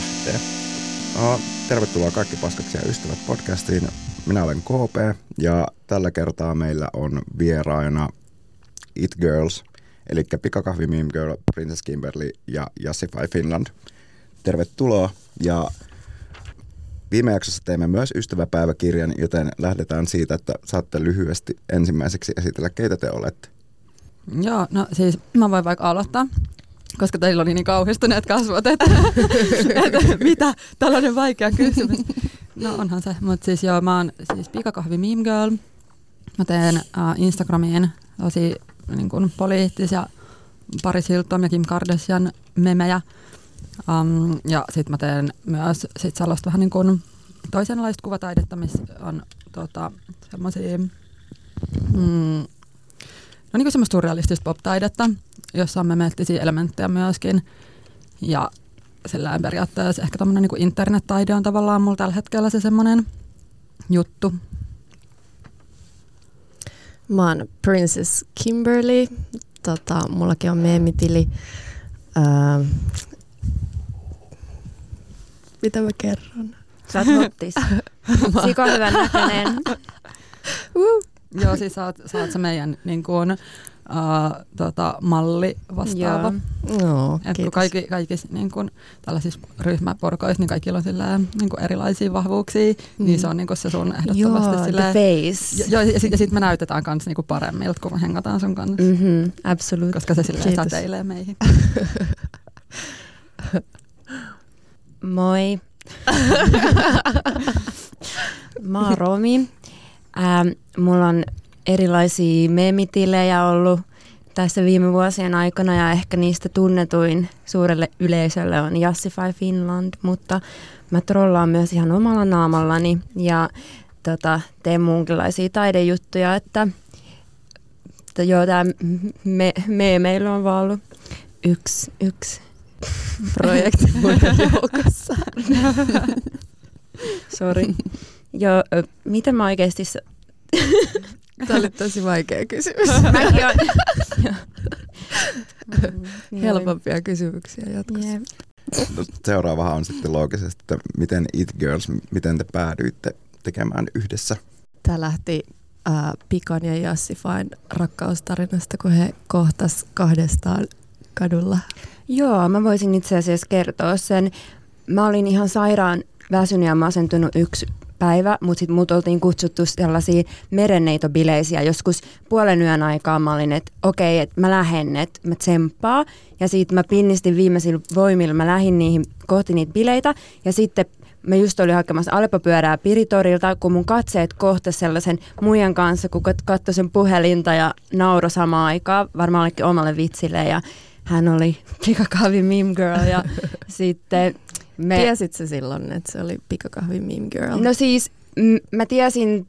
lähtee. No, tervetuloa kaikki paskaksi ja ystävät podcastiin. Minä olen KP ja tällä kertaa meillä on vieraina It Girls, eli Pikakahvi Meme Girl, Princess Kimberly ja Jassify Finland. Tervetuloa ja Viime jaksossa teimme myös ystäväpäiväkirjan, joten lähdetään siitä, että saatte lyhyesti ensimmäiseksi esitellä, keitä te olette. Joo, no siis mä voin vaikka aloittaa, koska teillä oli niin kauhistuneet kasvot, että, että mitä, tällainen vaikea kysymys. No onhan se, mutta siis joo, mä oon siis pikakahvi meme girl. Mä teen uh, Instagramiin tosi niin kuin, poliittisia Paris Hilton ja Kim Kardashian memejä. Um, ja sitten mä teen myös sit sellaista vähän niin kuin toisenlaista kuvataidetta, missä on tota, semmoisia mm, no niin kuin semmoista surrealistista pop-taidetta, jossa on memettisiä elementtejä myöskin. Ja sillä periaatteessa ehkä tämmöinen niin internet-taide on tavallaan mulla tällä hetkellä se semmoinen juttu. Mä oon Princess Kimberly. Tota, mullakin on meemitili. Öö, mitä mä kerron? Sä oot hottis. Siko hyvän näköinen. Uh. Joo, siis sä oot, sä oot se meidän niin kuin, uh, tota, malli vastaava. No, Et kun kaikki, kaikissa niin kuin, tällaisissa ryhmäporkoissa, niin kaikilla on silleen, niin kuin erilaisia vahvuuksia, mm. niin se on niin kuin se sun ehdottomasti Joo, silleen, the face. Joo, ja sitten sit me näytetään kans niinku paremmilta, kun me hengataan sun kanssa. Mm-hmm, absolut. Koska se silleen Kiitos. säteilee meihin. Moi. Mä oon Romi. Ähm, mulla on erilaisia meemitilejä ollut tässä viime vuosien aikana ja ehkä niistä tunnetuin suurelle yleisölle on Jassify Finland, mutta mä trollaan myös ihan omalla naamallani ja tota, teen muunkinlaisia taidejuttuja, että, että joo, tämä me, me, meillä on vaan ollut yksi, yksi projekti muiden joukossa. Sori. Joo, mitä mä oikeasti... Tämä oli tosi vaikea kysymys. Mäkin on... Helpompia kysymyksiä jatkossa. Jep. No, Seuraavahan on sitten loogisesti, että miten It Girls, miten te päädyitte tekemään yhdessä? Tämä lähti äh, Pikan ja Jassifain rakkaustarinasta, kun he kohtas kahdestaan kadulla. Joo, mä voisin itse asiassa kertoa sen. Mä olin ihan sairaan väsynyt ja masentunut yksi päivä, mutta sitten mut oltiin kutsuttu sellaisiin merenneitobileisiä joskus puolen yön aikaa. Mä olin, että okei, että mä lähden, että mä tsemppaa. Ja sitten mä pinnistin viimeisillä voimilla, mä lähdin niihin kohti niitä bileitä. Ja sitten mä just olin hakemassa Aleppo-pyörää Piritorilta, kun mun katseet kohtas sellaisen muijan kanssa, kun kat- katsoi sen puhelinta ja nauro samaan aikaan, varmaan olikin omalle vitsille. Ja hän oli pikakahvi meme girl ja sitten me... Tiesit sä silloin, että se oli pikakahvi meme girl? No siis m- mä tiesin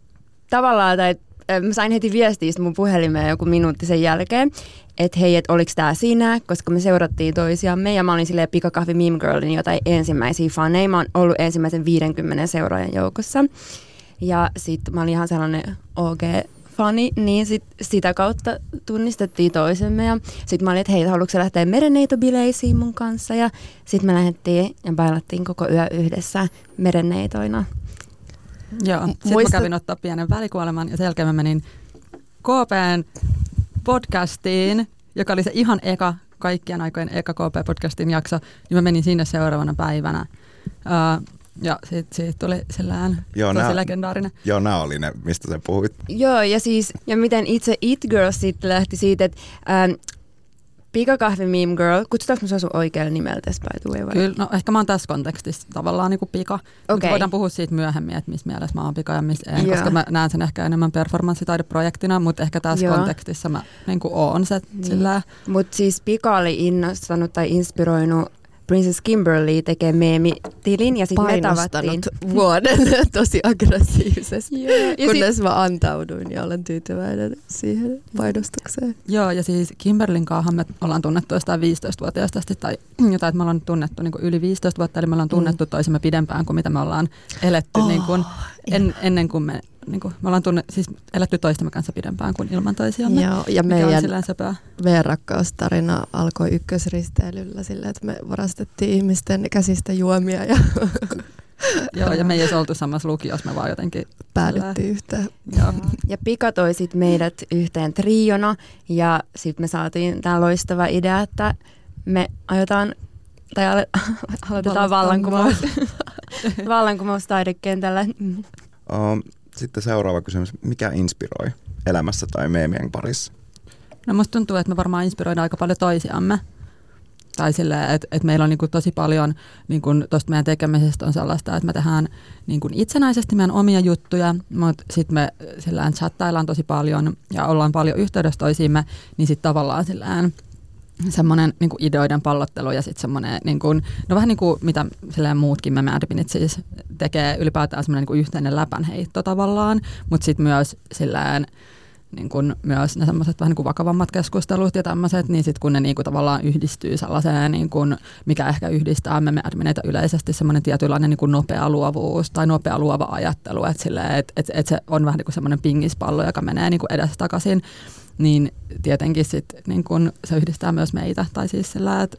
tavallaan, tai mä sain heti viestiä sit mun puhelimeen joku minuutti sen jälkeen, että hei, että oliks tää sinä, koska me seurattiin toisiamme ja mä olin silleen pikakahvi meme girlin jotain ensimmäisiä faneja. Mä oon ollut ensimmäisen 50 seuraajan joukossa. Ja sit mä olin ihan sellainen OG fani, niin sit sitä kautta tunnistettiin toisemme ja sit mä olin, että hei, haluatko lähteä merenneitobileisiin mun kanssa ja sit me lähdettiin ja bailattiin koko yö yhdessä merenneitoina. Joo, sitten Muista- mä kävin ottaa pienen välikuoleman ja sen jälkeen mä menin KPn podcastiin, joka oli se ihan eka, kaikkien aikojen eka KP-podcastin jakso, niin mä menin sinne seuraavana päivänä. Uh, ja siitä, siitä tuli sillään Joo, tosi nää- legendaarinen. Joo, nämä oli ne, mistä sä puhuit. Joo, ja siis, ja miten itse It Girl sitten lähti siitä, että ähm, pikakahvi meme girl, kutsutaanko mä sun oikealla nimellä tässä by the way? vai? Kyllä, no ehkä mä oon tässä kontekstissa tavallaan niin kuin pika. Mutta Okei. voidaan puhua siitä myöhemmin, että missä mielessä mä oon pika ja missä en, Joo. koska mä näen sen ehkä enemmän performanssitaideprojektina, mutta ehkä tässä Joo. kontekstissa mä niin kuin oon se Niin. sillä Mutta siis Pika oli innostanut tai inspiroinut Princess Kimberly tekee meemitilin ja sitten me tavattiin. painostanut vuoden tosi aggressiivisesti. Joo, ja sit, Kunnes mä antauduin ja olen tyytyväinen siihen painostukseen. Joo, ja siis Kimberlin kanssa me ollaan tunnettu jostain 15-vuotiaasta asti tai jotain, että me ollaan tunnettu niin kuin yli 15 vuotta, eli me ollaan tunnettu mm. toisemme pidempään kuin mitä me ollaan eletty Oh, niin kuin en, ennen kuin me niin kuin, me ollaan tunne, siis eletty toistemme kanssa pidempään kuin ilman toisiamme. Joo, ja meidän silleen söpöä. V-rakkaustarina alkoi ykkösristeilyllä sillä, että me varastettiin ihmisten käsistä juomia ja Joo, ja me ei edes oltu samassa lukiossa, me vaan jotenkin... päädyttiin yhteen. Joo. Ja Pika toi sit meidät yhteen triona ja sitten me saatiin tämä loistava idea, että me aiotaan tai ale, aloitetaan vallankumous, vallankumous taidekentällä. Um, sitten seuraava kysymys. Mikä inspiroi elämässä tai meemien parissa? No musta tuntuu, että me varmaan inspiroidaan aika paljon toisiamme. Tai silleen, että, että meillä on niin tosi paljon niin tuosta meidän tekemisestä on sellaista, että me tehdään niin itsenäisesti meidän omia juttuja, mutta sitten me sillään chattaillaan tosi paljon ja ollaan paljon yhteydessä toisiimme, niin sitten tavallaan sillään semmoinen niin ideoiden pallottelu ja sitten semmoinen, niin kuin, no vähän niin kuin mitä silleen muutkin me Mad Minute siis tekee ylipäätään semmoinen niin yhteinen läpänheitto tavallaan, mutta sitten myös silleen, niin kuin myös ne semmoiset vähän niin kuin vakavammat keskustelut ja tämmöiset, niin sitten kun ne niin kuin tavallaan yhdistyy sellaiseen, niin kuin, mikä ehkä yhdistää me admineita yleisesti, semmoinen tietynlainen niin kuin nopea luovuus tai nopea luova ajattelu, että et, et, et se on vähän niin kuin semmoinen pingispallo, joka menee niin kuin edestakaisin, niin tietenkin sit, niin kun se yhdistää myös meitä. Tai siis sillä, että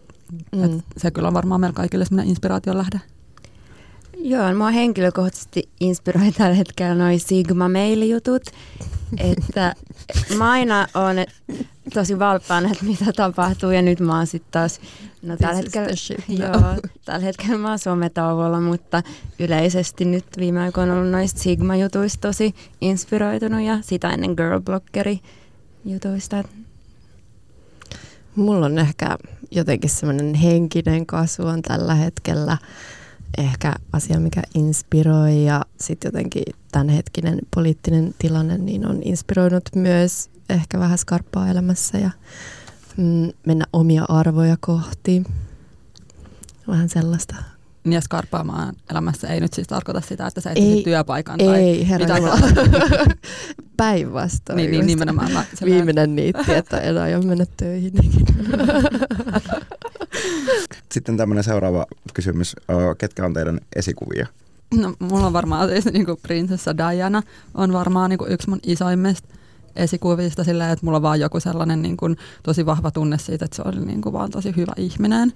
mm. et se kyllä on varmaan meillä kaikille semmoinen inspiraation lähde. Joo, mua henkilökohtaisesti inspiroi tällä hetkellä noin Sigma Mail-jutut, että mä aina on tosi valppaan, että mitä tapahtuu ja nyt mä oon sitten taas, no tällä hetkellä, joo, tällä hetkellä mä oon sometauolla, mutta yleisesti nyt viime aikoina on ollut noista Sigma-jutuista tosi inspiroitunut ja sitä ennen Girlblockeri jutuista. Mulla on ehkä jotenkin semmoinen henkinen kasvu on tällä hetkellä ehkä asia, mikä inspiroi ja sitten jotenkin tämänhetkinen poliittinen tilanne niin on inspiroinut myös ehkä vähän skarppaa elämässä ja mm, mennä omia arvoja kohti. Vähän sellaista. Niin ja skarppaamaan elämässä ei nyt siis tarkoita sitä, että sä et Ei, työpaikan Ei, tai herra mitä Jumala. Päinvastoin. Niin, niin nimenomaan. Mä, sellainen- Viimeinen niitti, että en aio mennä töihin. Sitten tämmöinen seuraava kysymys. Ketkä on teidän esikuvia? No, mulla on varmaan siis niin kuin prinsessa Diana on varmaan niin kuin yksi mun isoimmista esikuvista sillä, että mulla on vaan joku sellainen niin kuin, tosi vahva tunne siitä, että se on niin kuin, vaan tosi hyvä ihminen.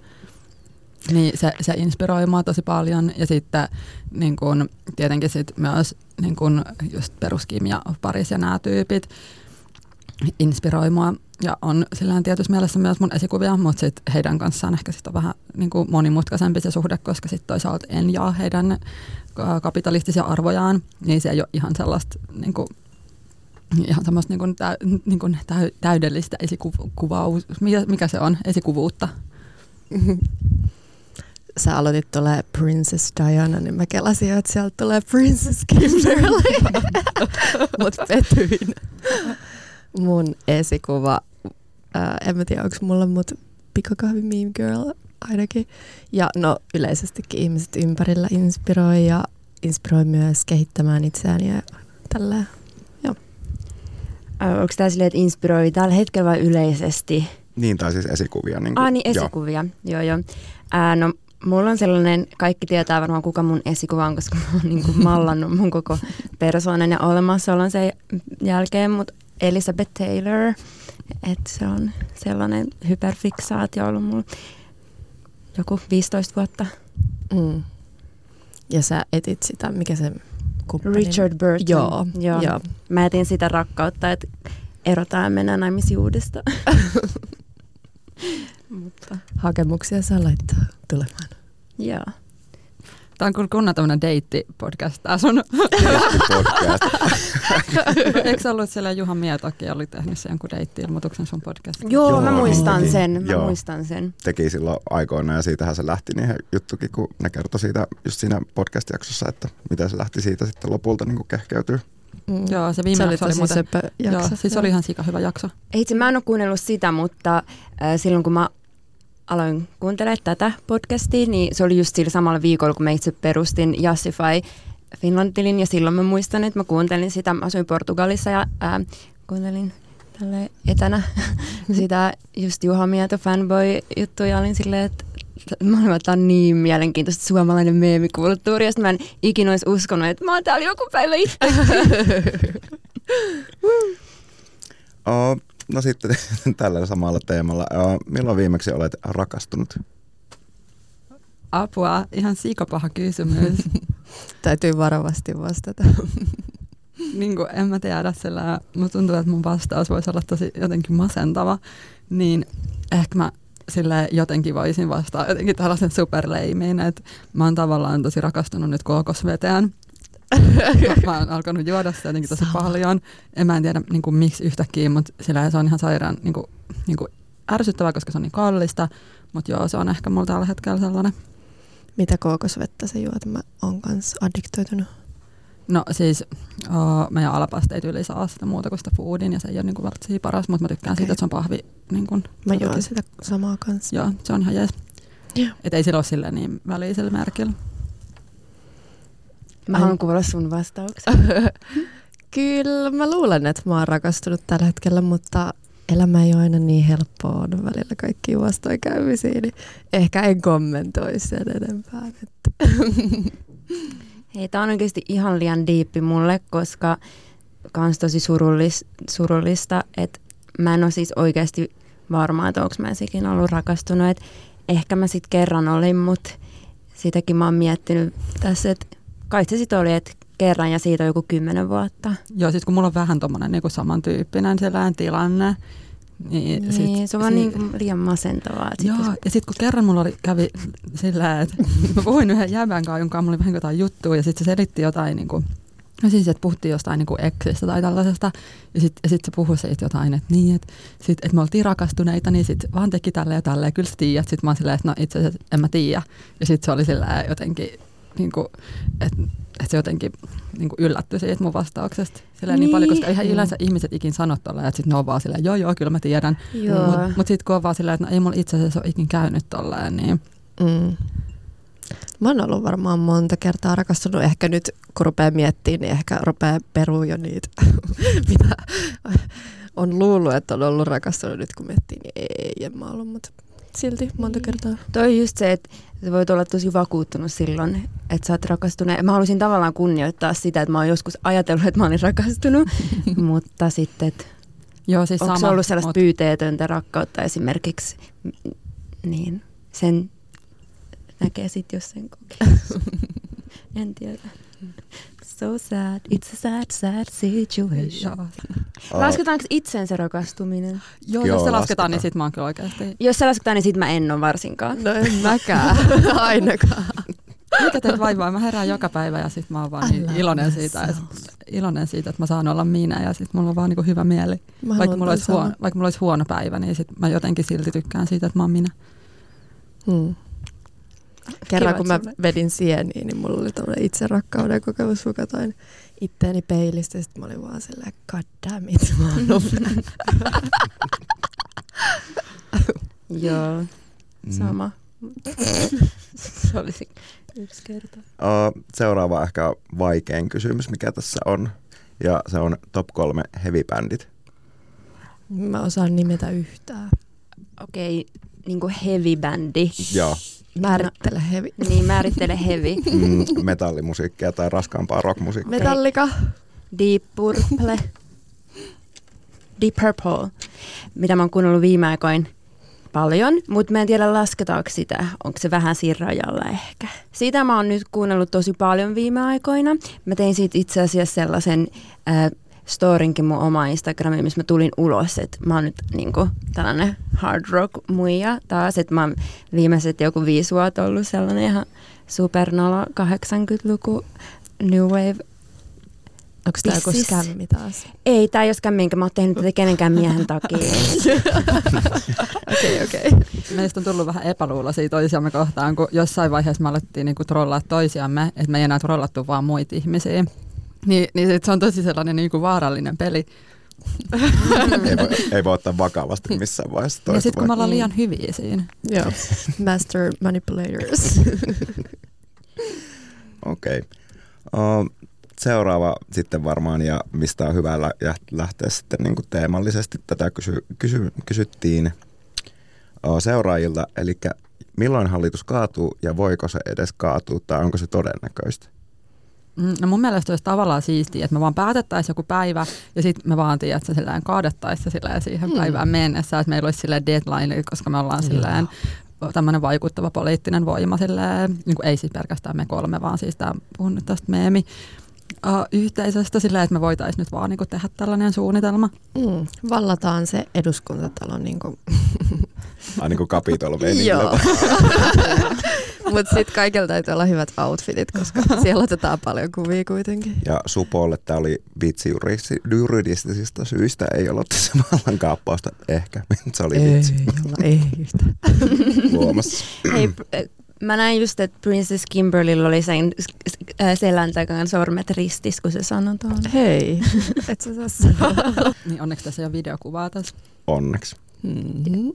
Niin se, se inspiroi mua tosi paljon ja sitten niin kuin, tietenkin sit myös niin kuin, just Perus Kim ja Paris ja nämä tyypit inspiroi mua ja on sillään tietyssä mielessä myös mun esikuvia, mutta sit heidän kanssaan ehkä sit on vähän niin kuin monimutkaisempi se suhde, koska sitten toisaalta en jaa heidän kapitalistisia arvojaan, niin se ei ole ihan sellaista niin kuin, ihan semmoista niin kuin, tä, niin täydellistä esikuvaus, mikä, mikä se on, esikuvuutta. Sä aloitit tulee Princess Diana, niin mä kelasin, jo, että sieltä tulee Princess Kimberly. Mut petyin. Mun esikuva, ää, en mä tiedä onko mulla, mut pikakahvi meme girl ainakin. Ja no yleisestikin ihmiset ympärillä inspiroi ja inspiroi myös kehittämään itseään ja tällä. Ö, Onko tämä silleen, että inspiroi tällä hetkellä vai yleisesti? Niin, tai siis esikuvia. Niin kuin, Ah, niin esikuvia. Joo, joo. Ää, no, mulla on sellainen, kaikki tietää varmaan kuka mun esikuva on, koska mä oon niin kuin mallannut mun koko persoonan ja olemassaolon sen jälkeen, mutta Elizabeth Taylor, että se on sellainen hyperfiksaatio ollut mulla joku 15 vuotta. Mm. Ja sä etit sitä, mikä se kumppani? Richard Burton. Joo, joo. joo. Mä etin sitä rakkautta, että erotaan mennään naimisiin uudestaan. mutta Hakemuksia saa laittaa tulemaan. joo. Tämä on kyllä kunnan tämmöinen deitti-podcast. Tää sun, podcast. eikö sä ollut siellä Juha Mietokin oli tehnyt sen jonkun deitti-ilmoituksen sun podcastiin? Joo, Joo, mä muistan niin. sen. Mä Joo. muistan sen. Teki silloin aikoina ja siitähän se lähti niin juttukin, kun ne kertoi siitä just siinä podcast-jaksossa, että miten se lähti siitä sitten lopulta niin kuin kehkeytyy. Mm. Joo, se viime se oli jakso oli muuten- söpö jakso. Joo, siis se oli ihan sika hyvä jakso. Ei, Itse mä en ole kuunnellut sitä, mutta äh, silloin kun mä aloin kuuntelemaan tätä podcastia, niin se oli just sillä samalla viikolla, kun mä itse perustin Jassify Finland-tilin, ja silloin mä muistan, että mä kuuntelin sitä, mä asuin Portugalissa ja ää, kuuntelin tälle etänä sitä just Juha Mieto fanboy-juttuja, olin silleen, että Molemmat on niin mielenkiintoista suomalainen meemikulttuuri, ja mä en ikinä olisi uskonut, että mä oon täällä joku päivä itse. Oh, no sitten tällä samalla teemalla. Oh, milloin viimeksi olet rakastunut? Apua, ihan sikapaha kysymys. Täytyy varovasti vastata. niin kuin, en mä tiedä, sillä musta tuntuu, että mun vastaus voisi olla tosi jotenkin masentava, niin ehkä mä sille jotenkin voisin vastaa jotenkin tällaisen superleimiin, että mä oon tavallaan tosi rakastunut nyt kookosveteen. mä, oon alkanut juoda sitä jotenkin tosi Sama. paljon. En mä en tiedä niin kuin, miksi yhtäkkiä, mutta sillä se on ihan sairaan niin kuin, niin kuin ärsyttävää, koska se on niin kallista. Mutta joo, se on ehkä mulla tällä hetkellä sellainen. Mitä kookosvettä sä juot? Mä oon kanssa addiktoitunut. No siis uh, meidän alapasteet yli saa sitä muuta kuin sitä foodin ja se ei ole niin kuin välttämättä paras, mutta mä tykkään Okei. siitä, että se on pahvi. Niin kuin, Mä juon sitä samaa kanssa. Joo, se on ihan jees. Joo. Et ei sillä ole silleen niin välisellä merkillä. Mä haluan kuulla sun vastauksen. Kyllä, mä luulen, että mä oon rakastunut tällä hetkellä, mutta elämä ei ole aina niin helppoa, on välillä kaikki vastoinkäymisiä, niin ehkä en kommentoi sen enempää. Että. Hei, tää on oikeasti ihan liian diippi mulle, koska kans tosi surullis, surullista, että mä en ole siis oikeasti varma, että onko mä ikinä ollut rakastunut. Et ehkä mä sit kerran olin, mutta sitäkin mä oon miettinyt tässä, että kai se sit oli, että kerran ja siitä on joku kymmenen vuotta. Joo, siis kun mulla on vähän tommonen niin samantyyppinen sellainen tilanne, niin, Niin, sit, se on vaan sit- niin kuin liian masentavaa. sit Joo, ja sitten kun kerran mulla oli, kävi sillä, että mä puhuin yhden jäbän kanssa, jonka mulla oli vähän jotain juttua, ja sitten se selitti jotain, niin kuin, no siis, että puhuttiin jostain niin eksistä tai tällaisesta, ja sitten ja sit se puhui siitä jotain, että niin, että, sit, että me oltiin rakastuneita, niin sitten vaan teki tälle ja tälle, ja kyllä sä tiedät, sitten mä oon silleen, että no itse asiassa en mä tiedä, ja sitten se oli sillä jotenkin, niin kuin, että että se jotenkin niin kuin yllättyi siitä mun vastauksesta niin, niin paljon, Niin. koska eihän yleensä ihmiset ikin sano tolleen, että sitten ne on vaan silleen, joo joo, kyllä mä tiedän, mutta mut sitten kun on vaan silleen, että no ei mulla itse asiassa ole ikin käynyt tolleen, niin Mm. Mä oon ollut varmaan monta kertaa rakastunut. Ehkä nyt kun rupeaa miettimään, niin ehkä rupeaa peruu jo niitä, mitä on luullut, että on ollut rakastunut. Nyt kun miettii, niin ei, en mä ollut, mutta silti monta kertaa. Toi just se, että sä voit olla tosi vakuuttunut silloin, että sä oot rakastunut. Mä haluaisin tavallaan kunnioittaa sitä, että mä oon joskus ajatellut, että mä olin rakastunut, mutta sitten, että joo siis onko sama. ollut sellaista mut- pyyteetöntä rakkautta esimerkiksi, niin sen näkee sitten, jos sen kokee. en tiedä. So sad, it's a sad, sad situation. Joo, Oh, Lasketaanko itsensä rakastuminen? joo Joo, jos se lasketaan, lasketaan. niin sit mä oon kyllä oikeasti. Jos se lasketaan, niin sit mä en ole varsinkaan. No en mäkään ainakaan. Mikä teet vaivaa? Mä herään joka päivä ja sit mä oon vaan niin iloinen siitä, iloinen siitä, että mä saan olla minä ja sit mulla on vaan niinku hyvä mieli. Mä Vaikka mulla, olisi huono, vaikka mulla olisi huono päivä, niin sit mä jotenkin silti tykkään siitä, että mä oon minä. Hmm. Kerran Kiva, kun mä vedin sieniä, niin mulla oli tämmöinen itserakkauden kokemus, kun katsoin itteeni peilistä, ja sitten mä olin vaan silleen, god damn it, mä oon upea." Joo, mm. sama. se olisi yksi kerta. Oh, seuraava ehkä vaikein kysymys, mikä tässä on. Ja se on top kolme heavy-bändit. Mä osaan nimetä yhtään. Okei, niin kuin heavy-bändi. Joo, Määrittele hevi. Niin, määrittele heavy. mm, metallimusiikkia tai raskaampaa rockmusiikkia. Metallika. Deep Purple. Deep Purple, mitä mä oon kuunnellut viime aikoin paljon, mutta mä en tiedä lasketaanko sitä, onko se vähän siinä rajalla ehkä. Sitä mä oon nyt kuunnellut tosi paljon viime aikoina. Mä tein siitä itse asiassa sellaisen äh, storinkin mun oma Instagramiin, missä mä tulin ulos, että mä oon nyt niinku tällainen hard rock muija taas, että mä oon viimeiset joku viisi vuotta ollut sellainen ihan supernolo 80-luku New Wave Onko tämä joku skämmi taas? ei, tämä ei ole minkä mä oon tehnyt tätä kenenkään miehen takia. Okei, okei. Meistä on tullut vähän epäluuloisia toisiamme kohtaan, kun jossain vaiheessa me alettiin niinku trollaa toisiamme, että me ei enää trollattu vaan muita ihmisiä. Niin, niin sit se on tosi sellainen niinku vaarallinen peli. ei, voi, ei voi ottaa vakavasti missään vaiheessa ja sitten kun me ollaan liian hyviä siinä. Joo. Master manipulators. Okei. Okay. seuraava sitten varmaan, ja mistä on hyvä lähteä sitten niin kuin teemallisesti tätä kysy- kysy- kysyttiin uh, seuraajilta, eli milloin hallitus kaatuu ja voiko se edes kaatua tai onko se todennäköistä? Mm, No mun mielestä olisi tavallaan siistiä, että me vaan päätettäisiin joku päivä ja sitten me vaan tiedät, että kaadettaisiin siihen Hmm. päivään mennessä, että meillä olisi silleen deadline, koska me ollaan silleen tämmöinen vaikuttava poliittinen voima, silleen, niin kuin ei siis pelkästään me kolme, vaan siis tämä puhun nyt tästä meemi uh, yhteisöstä silleen, että me voitaisiin nyt vaan niin kuin tehdä tällainen suunnitelma. Mm, vallataan se eduskuntatalo niin kuin Ai niin kuin kapitol Joo. Mutta sitten kaikilla täytyy olla hyvät outfitit, koska siellä otetaan paljon kuvia kuitenkin. Ja Supolle tämä oli vitsi juridistisista syistä, ei ollut se vallankaappausta ehkä, se oli vitsi olla, ei yhtään. Hei, äh, mä näin just, että Princess Kimberlyllä oli sen äh, selän takana sormet ristis, kun se sanoi tuon. Hei, et sä saa. Niin onneksi tässä ei ole videokuvaa tässä. Onneksi. Mm-hmm.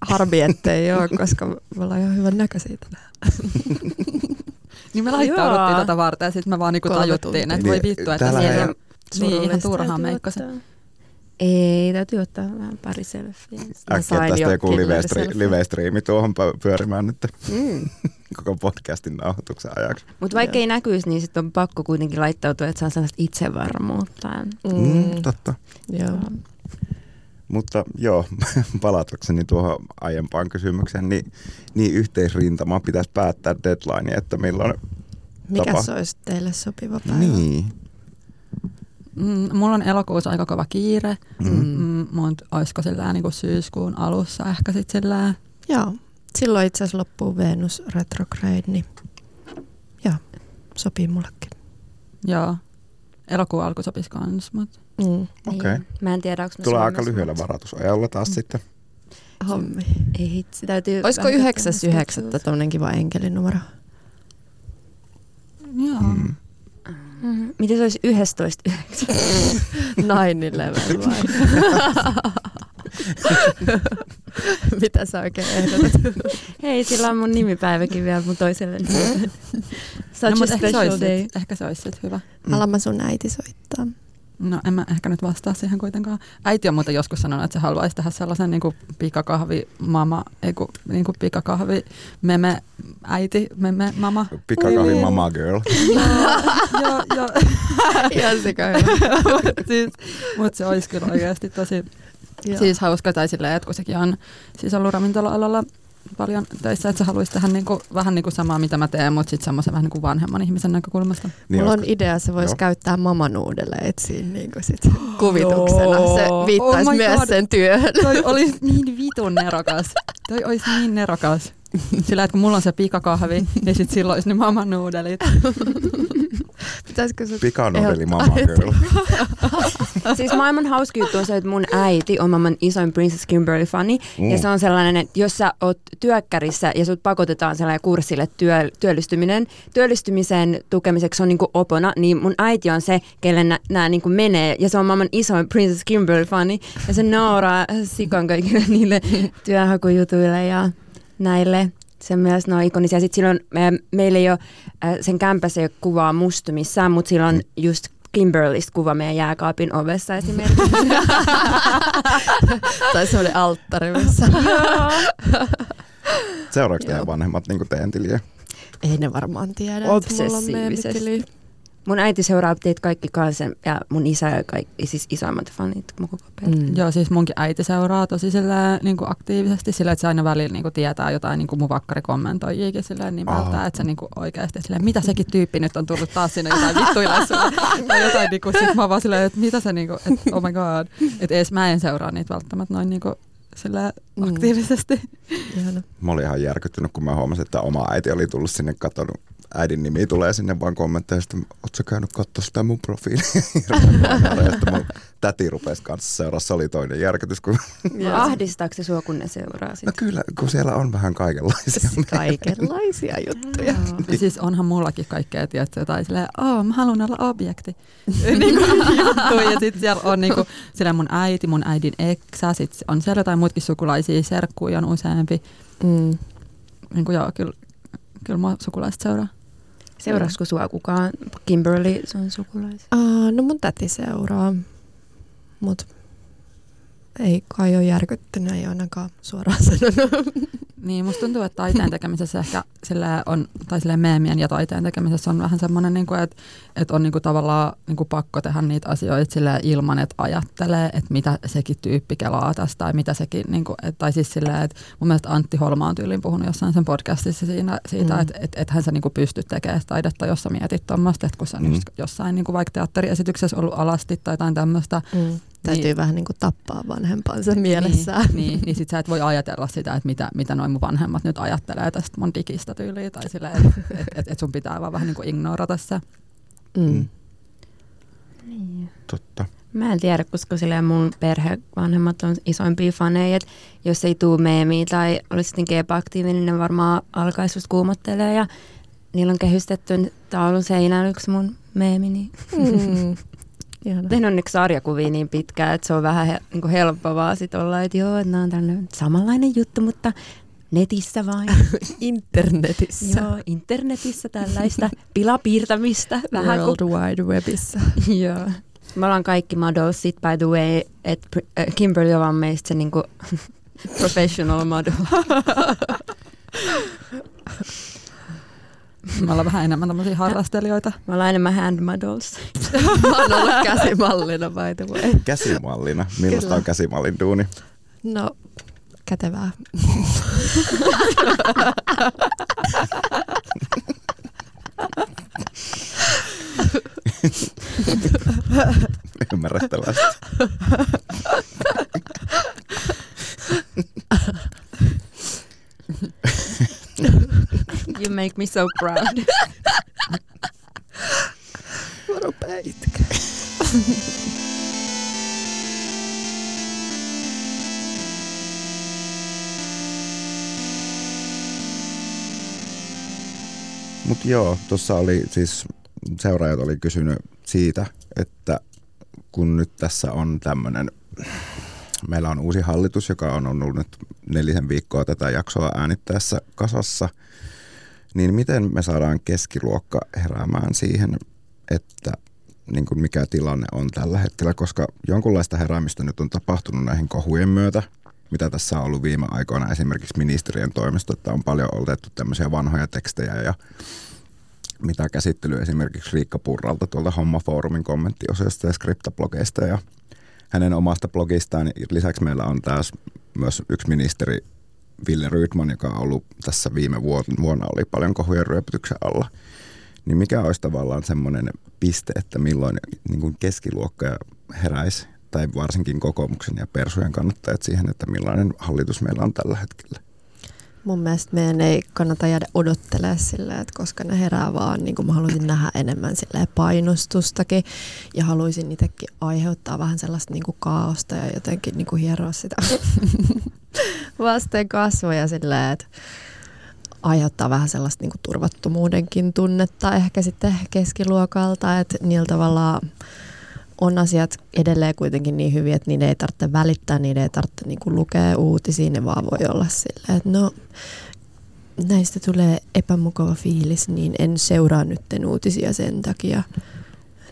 Harmi, ettei ole, koska me ollaan ihan hyvän näköisiä tänään. Niin me laittauduttiin tätä varten ja sitten me vaan niinku tajuttiin, että voi Niin, vittu, että siellä ei- niin, ihan Surullista. turhaan meikkasen. Ei, täytyy ottaa vähän pari selfieä. Mä Äkkiä tästä jo joku live-striimi tuohon pö- pyörimään nyt Mm. koko podcastin nauhoituksen ajaksi. Mutta vaikka Joo. ei näkyisi, niin sitten on pakko kuitenkin laittautua, että saa sellaista itsevarmuutta. Mm. Mm. totta. Joo. Mutta joo, palatakseni tuohon aiempaan kysymykseen, niin, niin yhteisrintama pitäisi päättää deadline, että milloin... Mikä Tapa. se olisi teille sopiva päivä? Niin. Mm, mulla on elokuussa aika kova kiire, Mm. mm, olisiko sillä niin kuin syyskuun alussa ehkä sitten sillä Joo. Silloin itse asiassa loppuu Venus retrograde, niin joo, sopii mullekin. joo, elokuun alku sopisi kans, mutta Mm. Okei. Niin. Mä en tiedä, onko Tulee aika lyhyellä varatusajalla taas sitten. Hommi. Ei hitsi, täytyy... Olisiko vähän 9.9. katsoa tuommoinen kiva enkelinumero? joo. Mm. Mhm. Miten se olisi 11.9? 9-11 vai? Mitä sä oikein ehdotat? Hei, sillä on mun nimipäiväkin vielä mun toiselle. Such no, a mut ehkä, se special olisi ehkä se olisi hyvä. Mm. Alama sun äiti soittaa. No en mä ehkä nyt vastaa siihen kuitenkaan. Äiti on muuten joskus sanonut, että se haluaisi tehdä sellaisen niin kuin pikakahvi mama, ei kun, niin kuin pikakahvi meme äiti, meme mama. Pikakahvi mama girl. joo, joo. Ihan sika hyvä. siis, mutta se olisi kyllä oikeasti tosi Joo. siis hauska, tai silleen, että kun sekin on siis ollut ravintola-alalla paljon töissä, että se haluaisi tehdä niinku, vähän niinku samaa, mitä mä teen, mutta sitten semmoisen vähän niinku vanhemman ihmisen näkökulmasta. Niin Mulla on olisiko- idea, se voisi Joo. käyttää mamanuudeleet siinä niin kuin sit kuvituksena. Se Joo. viittaisi Oh my myös God. sen työhön. Toi olisi niin vitun nerokas. Toi olisi niin nerokas. Sillä, että kun mulla on se pikakahvi, niin sitten silloin olisi ne mamanuudelit. Pitäisikö sut ehdottaa, mama girl. Siis maailman hauska juttu on se, että mun äiti on maailman isoin Princess Kimberly-fani. Mm. Ja se on sellainen, että jos sä oot työkkärissä ja sut pakotetaan sellainen kurssille työ, työllistyminen, työllistymisen tukemiseksi on niinku opona, niin mun äiti on se, kelle nämä niinku menee. Ja se on maailman isoin Princess Kimberly-fani. Ja se nauraa sikan kaikille niille työhakujutuille ja näille. Se myös ne on ikonisia. Sitten silloin me, meillä ei ole, äh, sen kämpässä ei ole kuvaa musta missään, mutta silloin just Kimberlystä kuva meidän jääkaapin ovessa esimerkiksi. Tai semmoinen alttari, missä... Seuraavaksi teidän vanhemmat niin teidän tiliä? Ei ne varmaan tiedä, että mulla on Obsessiivisesti. Mun äiti seuraa teitä kaikki kanssa ja mun isä ja kaikki, siis isoimmat fanit mun koko perhe. Mm. Joo, siis munkin äiti seuraa tosi sillä, niin kuin aktiivisesti sillä, että se aina välillä niin kuin tietää jotain niin kuin mun vakkarikommentoijiakin sillä nimeltä, Aa. että se niin kuin oikeasti sillä, mitä sekin tyyppi nyt on tullut taas sinne jotain vittuille sulle. tai jotain niin kuin, sit mä vaan silleen, että mitä se niin kuin, että oh my god, että edes mä en seuraa niitä välttämättä noin niin kuin, sillä Mm. aktiivisesti. Ihana. Mä olin ihan järkyttynyt, kun mä huomasin, että oma äiti oli tullut sinne katsonut. Äidin nimi tulee sinne vaan kommentteja, sitten oot sä käynyt katsoa sitä mun profiilia? Paljon. ja sitten mun täti rupesi kanssa seuraa, se oli toinen järkytys. Kun... Joo. Ahdistaako se sua, kun ne seuraa sit? No kyllä, kun siellä on vähän kaikenlaisia. Kaikenlaisia juttuja. Joo. Ja siis onhan mullakin kaikkea, tiedätkö, jotain silleen, oh, mä haluan olla objekti. niin kuin juttuja. Ja sitten siellä on niin kuin, siellä mun äiti, mun äidin eksä, sitten on siellä jotain muutkin sukulaisia, serkkuja on useampi. Mm. Niin kuin, joo, kyllä, kyllä mua sukulaiset seuraa. Seuraasiko sua kukaan Kimberly sun sukulaisia? Uh, no mun täti seuraa, mut ei kai ole järkyttynyt, ei ainakaan suoraan sanonut. Niin, musta tuntuu, että taiteen tekemisessä ehkä sille on, tai sille meemien ja taiteen tekemisessä on vähän semmoinen, niin että, että on niin kuin tavallaan niin kuin pakko tehdä niitä asioita sille ilman, että ajattelee, että mitä sekin tyyppi kelaa tästä, tai mitä sekin, niin kuin, että, tai siis silleen, että mun mielestä Antti Holma on tyyliin puhunut jossain sen podcastissa siinä, siitä, mm. että, että, että hän sä niin kuin pystyt tekemään taidetta, jos sä mietit tuommoista, että kun sä mm. jossain niin kuin vaikka teatteriesityksessä ollut alasti tai jotain tämmöistä, mm Täytyy niin. vähän niin kuin tappaa vanhempansa mielessään. Niin, niin, niin sit sä et voi ajatella sitä, että mitä, mitä noin mun vanhemmat nyt ajattelee tästä mun digistä tyyliä, tai silleen, että et, et, et sun pitää vaan vähän niin kuin ignorata se. Mm. mm. Niin. Totta. Mä en tiedä, koska sillä mun perhevanhemmat on isoimpia faneja, että jos ei tuu meemiä tai olisi sitten aktiivinen, niin ne varmaan alkaisi just kuumottelee ja niillä on kehystetty taulun seinään yksi mun meemi. Niin. Mm. Tein onneksi sarjakuvia niin pitkään, että se on vähän he, niin helppoa vaan sit olla, että joo, että nämä on tällainen samanlainen juttu, mutta netissä vain. internetissä. Joo, internetissä tällaista pilapiirtämistä. Vähän World kuin... Wide Webissa. joo. Me ollaan kaikki models, sit by the way, että äh, Kimberly on meistä se niinku professional model. Me ollaan vähän enemmän tämmöisiä harrastelijoita. Me ollaan enemmän hand models. Mä oon ollut käsimallina by the way. Käsimallina? Millaista Kyllä. on käsimallin duuni? No, kätevää. Ymmärrettävästi. You make me so proud. Mä rupean itkeä. Mutta joo, tuossa oli siis seuraajat oli kysynyt siitä, että kun nyt tässä on tämmöinen, meillä on uusi hallitus, joka on ollut nyt nelisen viikkoa tätä jaksoa äänittäessä kasassa, niin miten me saadaan keskiluokka heräämään siihen, että niin kuin mikä tilanne on tällä hetkellä, koska jonkunlaista heräämistä nyt on tapahtunut näihin kohujen myötä, mitä tässä on ollut viime aikoina esimerkiksi ministeriön toimesta, että on paljon otettu tämmöisiä vanhoja tekstejä ja mitä käsittely esimerkiksi Riikka Purralta tuolta Hommafoorumin kommenttiosiosta ja skriptablogeista ja hänen omasta blogistaan. Lisäksi meillä on taas myös yksi ministeri, Ville Rydman, joka on ollut tässä viime vuonna, oli paljon kohujen ryöpytyksen alla. Niin mikä olisi tavallaan semmoinen piste, että milloin niin kuin keskiluokka heräisi, tai varsinkin kokoomuksen ja persujen kannattajat siihen, että millainen hallitus meillä on tällä hetkellä? Mun mielestä meidän ei kannata jäädä odottelemaan silleen, että koska ne herää vaan, niin kuin mä haluaisin nähdä enemmän painostustakin ja haluaisin itsekin aiheuttaa vähän sellaista niin kuin kaaosta ja jotenkin niin kuin hieroa sitä vasten kasvoja silleen, että aiheuttaa vähän sellaista niin kuin turvattomuudenkin tunnetta ehkä sitten keskiluokalta, että niillä tavallaan on asiat edelleen kuitenkin niin hyviä, että niiden ei tarvitse välittää, niiden ei tarvitse niin kuin lukea uutisia, ne vaan voi olla silleen, että no näistä tulee epämukava fiilis, niin en seuraa nyt uutisia sen takia.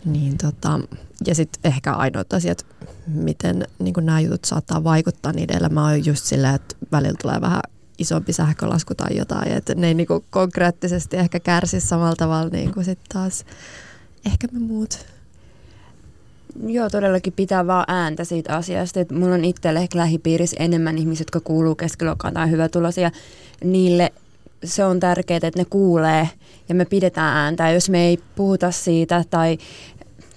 Niin tota, ja sitten ehkä ainoat asiat, miten niin nämä jutut saattaa vaikuttaa niiden elämään on just sillä, että välillä tulee vähän isompi sähkölasku tai jotain, että ne ei niin konkreettisesti ehkä kärsi samalla tavalla niin kuin sitten taas ehkä me muut Joo, todellakin pitää vaan ääntä siitä asiasta. Että mulla on itselle ehkä lähipiirissä enemmän ihmisiä, jotka kuuluu keskiluokkaan tai hyvätulosia. Niille se on tärkeää, että ne kuulee ja me pidetään ääntä. Jos me ei puhuta siitä tai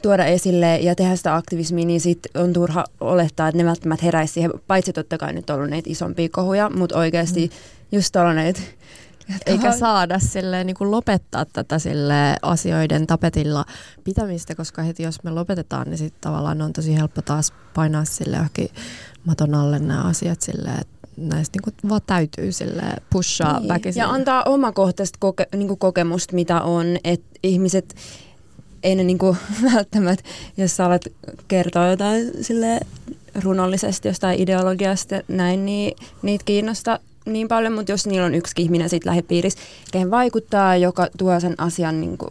tuoda esille ja tehdä sitä aktivismia, niin sit on turha olettaa, että ne välttämättä heräisi siihen. Paitsi totta kai nyt on ollut näitä isompia kohuja, mutta oikeasti mm. just tällainen, eikä saada silleen, niin kuin lopettaa tätä sille asioiden tapetilla pitämistä, koska heti jos me lopetetaan, niin sitten tavallaan on tosi helppo taas painaa sille johonkin maton alle nämä asiat silleen, että näistä niin kuin vaan täytyy sille pushaa niin. väkisin. Ja antaa omakohtaista koke, niin kuin kokemusta, mitä on, että ihmiset ei ne niin kuin välttämättä, jos sä alat kertoa jotain sille runollisesti jostain ideologiasta näin, niin niitä kiinnostaa niin paljon, mutta jos niillä on yksi ihminen siitä lähipiirissä, kehen vaikuttaa, joka tuo sen asian niin kuin,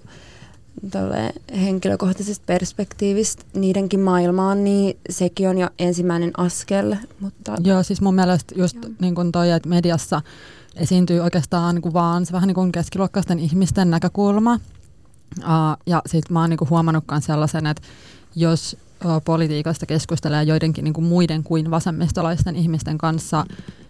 henkilökohtaisesta perspektiivistä niidenkin maailmaan, niin sekin on jo ensimmäinen askel. Mutta... Joo, siis mun mielestä just niin kuin toi, että mediassa esiintyy oikeastaan niin kuin vaan se vähän niin kuin keskiluokkaisten ihmisten näkökulma. Uh, ja sitten mä oon niin kuin huomannut myös sellaisen, että jos politiikasta keskustelee joidenkin niin kuin muiden kuin vasemmistolaisten ihmisten kanssa,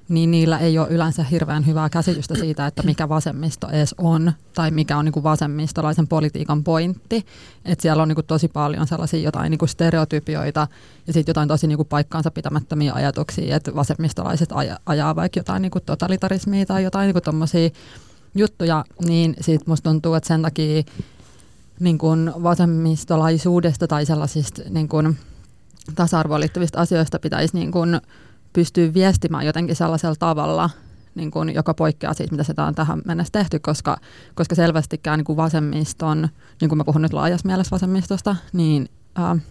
niin niillä ei ole yleensä hirveän hyvää käsitystä siitä, että mikä vasemmisto edes on tai mikä on niin kuin vasemmistolaisen politiikan pointti. Et siellä on niin kuin tosi paljon sellaisia jotain niin kuin stereotypioita ja sitten jotain tosi niin kuin paikkaansa pitämättömiä ajatuksia, että vasemmistolaiset aja, ajaa vaikka jotain niin kuin totalitarismia tai jotain niin tuommoisia juttuja, niin siitä musta tuntuu, että sen takia niin kuin vasemmistolaisuudesta tai sellaisista niin kuin tasa-arvoon liittyvistä asioista pitäisi niin kuin pystyä viestimään jotenkin sellaisella tavalla, niin kuin, joka poikkeaa siitä, mitä sitä on tähän mennessä tehty, koska, koska selvästikään niin kuin vasemmiston, niin kuin mä puhun nyt laajassa mielessä vasemmistosta, niin äh,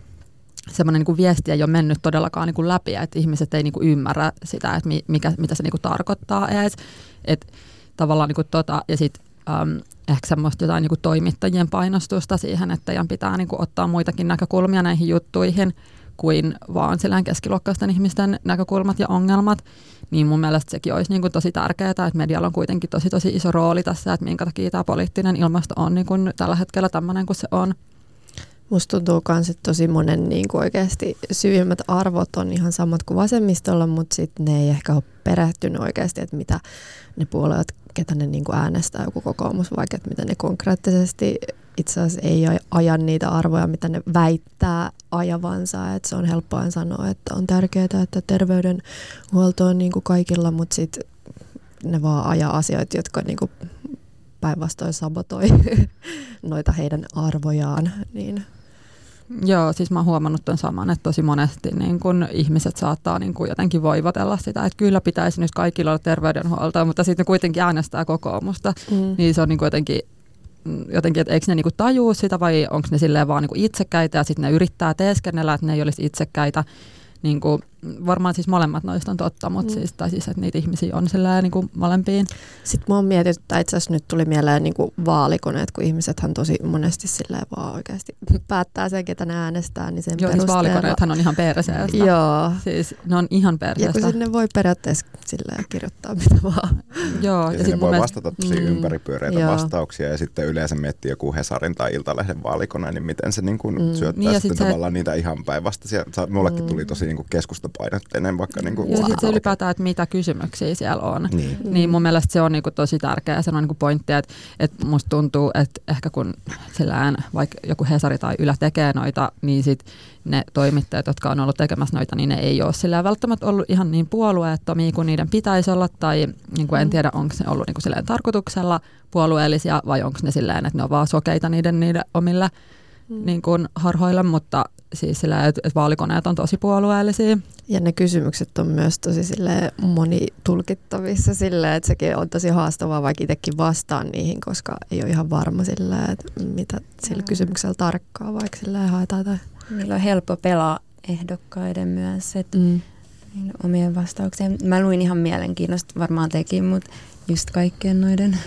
semmoinen niin kuin viesti ei ole mennyt todellakaan niin kuin läpi, että ihmiset ei niin kuin ymmärrä sitä, että mikä, mitä se niin kuin tarkoittaa edes. Et tavallaan niin kuin tota, ja sitten ähm, ehkä semmoista jotain niin kuin toimittajien painostusta siihen, että teidän pitää niin kuin ottaa muitakin näkökulmia näihin juttuihin kuin vaan silleen keskiluokkaisten ihmisten näkökulmat ja ongelmat, niin mun mielestä sekin olisi niin kuin tosi tärkeää, että medialla on kuitenkin tosi tosi iso rooli tässä, että minkä takia tämä poliittinen ilmasto on niin kuin tällä hetkellä tämmöinen kuin se on. Musta tuntuu myös, että tosi monen niin kuin oikeasti syvimmät arvot on ihan samat kuin vasemmistolla, mutta sitten ne ei ehkä ole perehtynyt oikeasti, että mitä ne puolueet, ketä ne niin kuin äänestää, joku kokoomus vaikka, että mitä ne konkreettisesti itse asiassa ei aja niitä arvoja, mitä ne väittää ajavansa. Et se on helppoa sanoa, että on tärkeää, että terveydenhuolto on niin kuin kaikilla, mutta sitten ne vaan ajaa asioita, jotka niin kuin päinvastoin sabotoi noita heidän arvojaan. Niin. Joo, siis mä oon huomannut ton saman, että tosi monesti niin kun ihmiset saattaa niin kun jotenkin voivotella sitä, että kyllä pitäisi nyt kaikilla olla terveydenhuoltoa, mutta sitten kuitenkin äänestää kokoomusta, mm. niin se on niin jotenkin jotenkin, että eikö ne niinku tajuu sitä vai onko ne silleen vaan niinku itsekäitä ja sitten ne yrittää teeskennellä, että ne ei olisi itsekäitä niin kuin, varmaan siis molemmat noista on totta, mutta mm. siis, tai siis, että niitä ihmisiä on sillä niin kuin molempiin. Sitten mua on mietitty, että itse asiassa nyt tuli mieleen niin kuin vaalikoneet, kun ihmisethän tosi monesti silleen vaan oikeasti päättää sen, ketä ne äänestää, niin sen Joo, siis vaalikoneethan on ihan perseestä. Joo. Siis ne on ihan perseestä. Ja kun sinne voi periaatteessa silleen kirjoittaa mitä vaan. Joo. Ja, ja sinne voi mielestä... vastata tosi mm, ympäripyöreitä joo. vastauksia ja sitten yleensä miettii joku Hesarin tai Iltalehden vaalikone, niin miten se niin kuin mm. syöttää niin sitten sit tavallaan se... niitä ihan päinvastaisia. Mullekin mm. tuli tosi niin kuin keskustapainotteinen vaikka. Niin kuin ja sitten se ylipäätään, että mitä kysymyksiä siellä on. Niin, niin mun mielestä se on niin kuin tosi tärkeä se on niin kuin pointti, että, että musta tuntuu, että ehkä kun sillään vaikka joku Hesari tai Ylä tekee noita, niin sit ne toimittajat, jotka on ollut tekemässä noita, niin ne ei ole sillä välttämättä ollut ihan niin puolueettomia kuin niiden pitäisi olla, tai niin kuin en mm. tiedä, onko ne ollut niin kuin silleen tarkoituksella puolueellisia, vai onko ne silleen, että ne on vaan sokeita niiden, niiden omille mm. niin kuin harhoille, mutta siis sillä, että, että vaalikoneet on tosi puolueellisia. Ja ne kysymykset on myös tosi sille monitulkittavissa sille, että sekin on tosi haastavaa vaikka itsekin vastaan niihin, koska ei ole ihan varma sille, että mitä sillä kysymyksellä tarkkaa vaikka sille haetaan. Tai... Niillä on helppo pelaa ehdokkaiden myös, että mm. niin omien vastauksien. Mä luin ihan mielenkiinnosta, varmaan tekin, mutta just kaikkien noiden,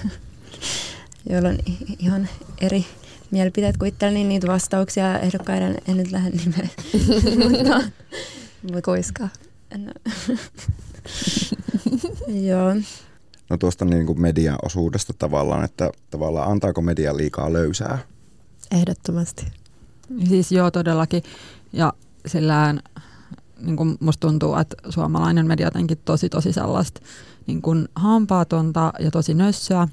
joilla on ihan eri mielipiteet kuin itselleni, niin niitä vastauksia ehdokkaiden en nyt lähde nimeä. mutta, mutta Koiska. No. Joo. No tuosta niin kuin mediaosuudesta tavallaan, että tavallaan antaako media liikaa löysää? Ehdottomasti. Siis joo, todellakin. Ja sillään niin kuin musta tuntuu, että suomalainen media jotenkin tosi tosi sellaista niin kuin hampaatonta ja tosi nössöä.